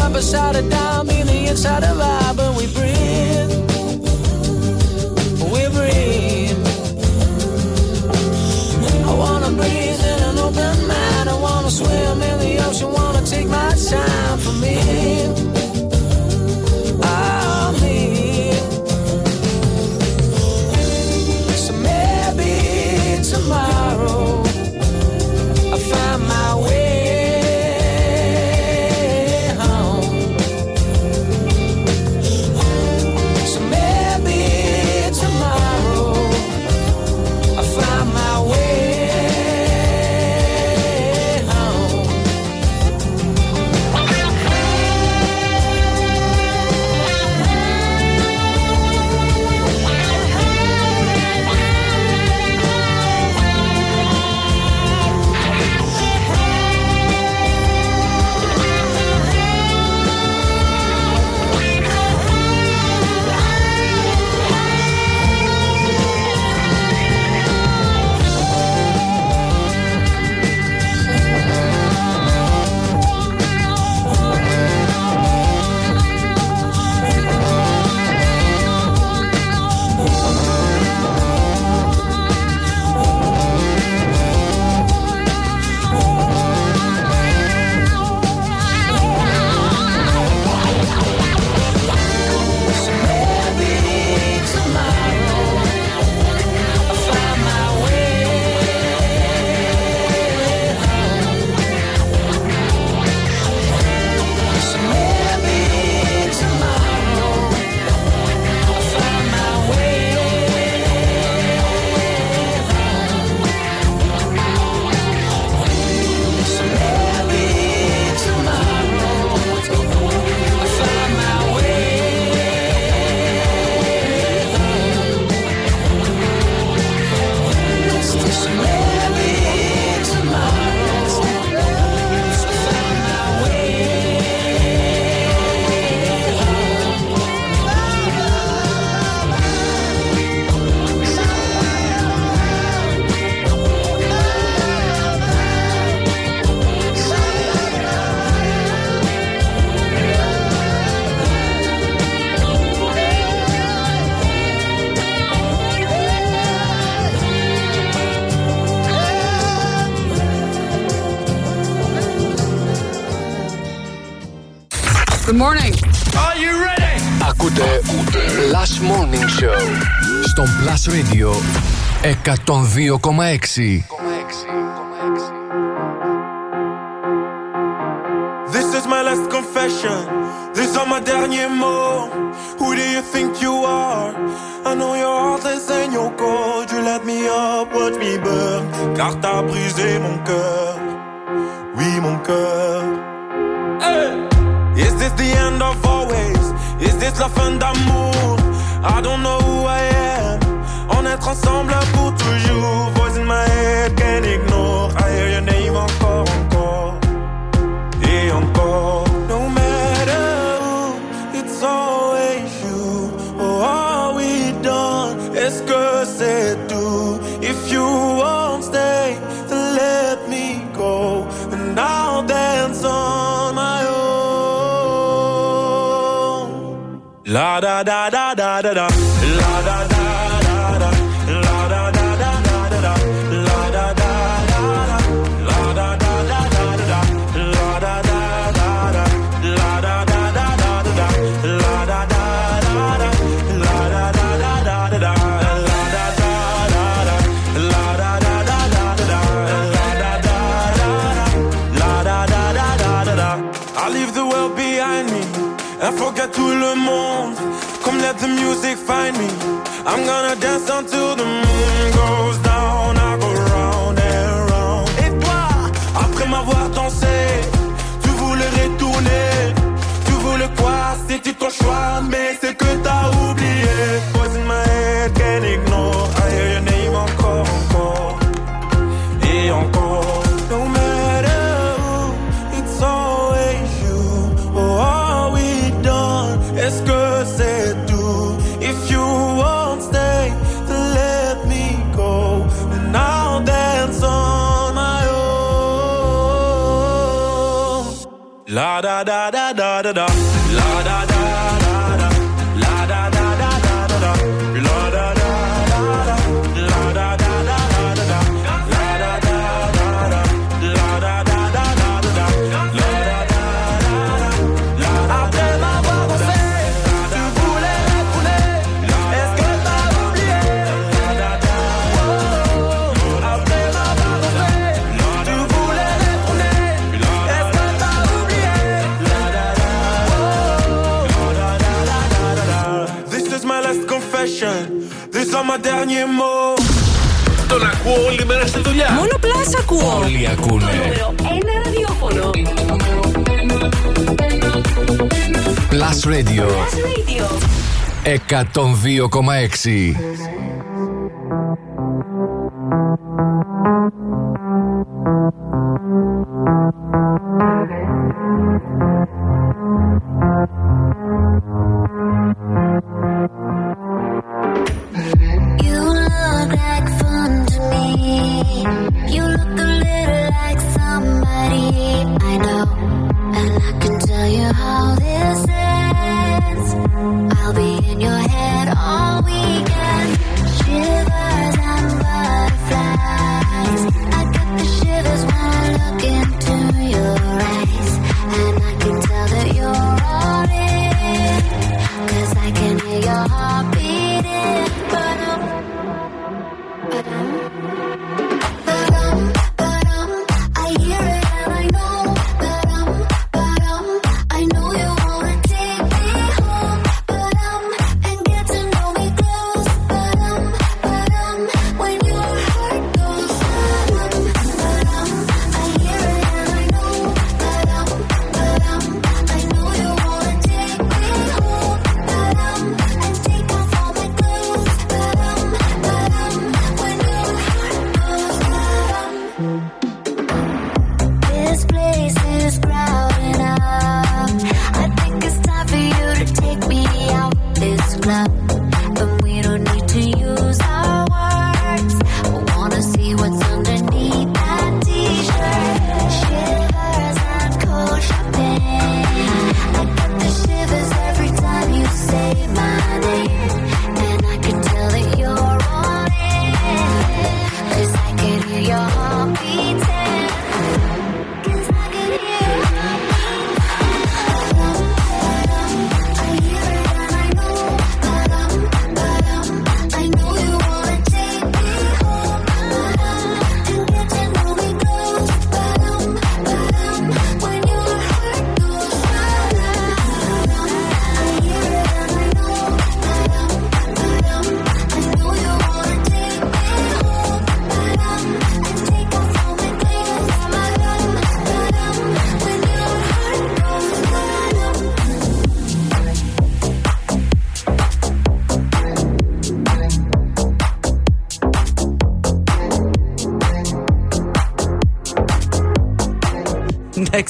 The upside of down, been the inside of I, but we breathe. We breathe. I wanna breathe in an open mind. I wanna swim in the ocean. Wanna take my time for me. Radio 102,6 dernier mot. Τον ακούω όλη μέρα στη δουλειά. Μόνο πλάς ακούω. Όλοι ακούνε. Ένα ραδιόφωνο. Plus Radio. Plus Radio. 102,6.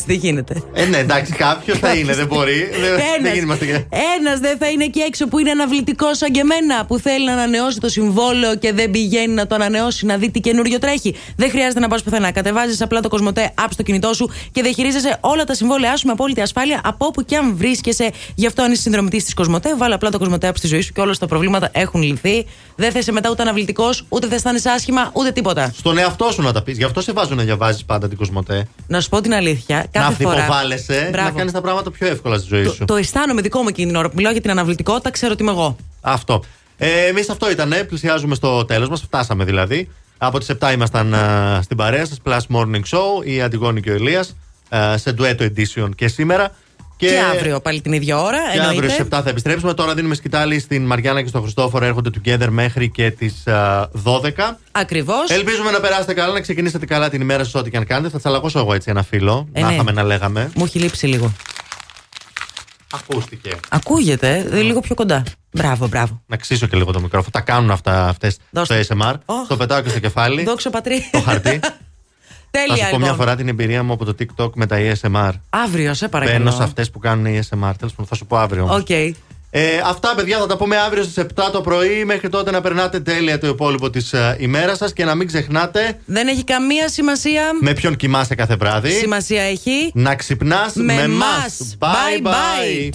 Δεν γίνεται. Ε, ναι, εντάξει, κάποιος θα είναι, δεν μπορεί. Δεν- Δεν είμαστε και. Ένα δεν θα είναι εκεί έξω που είναι αναβλητικός σαν και εμένα, που θέλει να ανανεώσει το συμβόλαιο και δεν πηγαίνει να το ανανεώσει, να δει τι καινούριο τρέχει. Δεν χρειάζεται να πας πουθενά. Κατεβάζεις απλά το Κοσμοτέ app στο κινητό σου και διαχειρίζεσαι όλα τα συμβόλαιά σου με απόλυτη ασφάλεια από όπου και αν βρίσκεσαι. Γι' αυτό αν είσαι συνδρομητής της Κοσμοτέ, βάλε απλά το Κοσμοτέ app στη ζωή σου και όλα τα προβλήματα έχουν λυθεί. Δεν θα είσαι μετά ούτε αναβλητικός, ούτε θα αισθάνεσαι άσχημα, ούτε τίποτα. Στον εαυτό σου να τα πεις. Γι' αυτό σε βάζω να διαβάζεις πάντα την Κοσμοτέ. Να σου πω την αλήθεια. Κάθε να φορά. αυτοποβάλλεσαι, να Μπράβο. κάνεις τα πράγματα πιο εύκολα στη ζωή σου. Το, το αισθάνομαι δικό μου εκείνη την ώρα που μιλάω για την αναβλητικότητα, ξέρω ότι είμαι εγώ. Αυτό. Ε, Εμείς αυτό ήταν. Πλησιάζουμε στο τέλος μας. Φτάσαμε δηλαδή. Από τις 7 ήμασταν α, στην παρέα σας. Plus Morning Show. Η Αντιγόνη και ο Ηλίας. σε duetto edition και σήμερα. Και, αύριο πάλι την ίδια ώρα. Και εννοείται. αύριο στις 7 θα επιστρέψουμε. Τώρα δίνουμε σκητάλη στην Μαριάννα και στον Χριστόφορο. Έρχονται together μέχρι και τις 12. Ακριβώς. Ελπίζουμε να περάσετε καλά, να ξεκινήσετε καλά την ημέρα σας, ό,τι και αν κάνετε. Θα τσαλακώσω εγώ έτσι ένα φίλο. Ε, να ναι. είχαμε να λέγαμε. Μου έχει λείψει λίγο. Ακούστηκε. Ακούγεται, ε, λίγο πιο κοντά. Μπράβο, μπράβο. Να ξύσω και λίγο το μικρόφωνο. Τα κάνουν αυτά αυτές στο Δώστε. ASMR. Ωχ. Το πετάω και στο κεφάλι. Δόξα πατρί. το χαρτί. [LAUGHS] Θα Τέλεια, σου πω μια λοιπόν. φορά την εμπειρία μου από το TikTok με τα ASMR. Αύριο, σε παρακαλώ. Μπαίνω σε αυτές που κάνουν ASMR. Τέλος πάντων, θα σου πω αύριο. όμως. Οκ. Ε, αυτά, παιδιά, θα τα πούμε αύριο στις 7 το πρωί. Μέχρι τότε να περνάτε τέλεια το υπόλοιπο της ημέρας σας και να μην ξεχνάτε Δεν έχει καμία σημασία. με ποιον κοιμάσαι κάθε βράδυ. Σημασία έχει. Να ξυπνάς Με με, μας. μας. Bye Bye, bye. bye.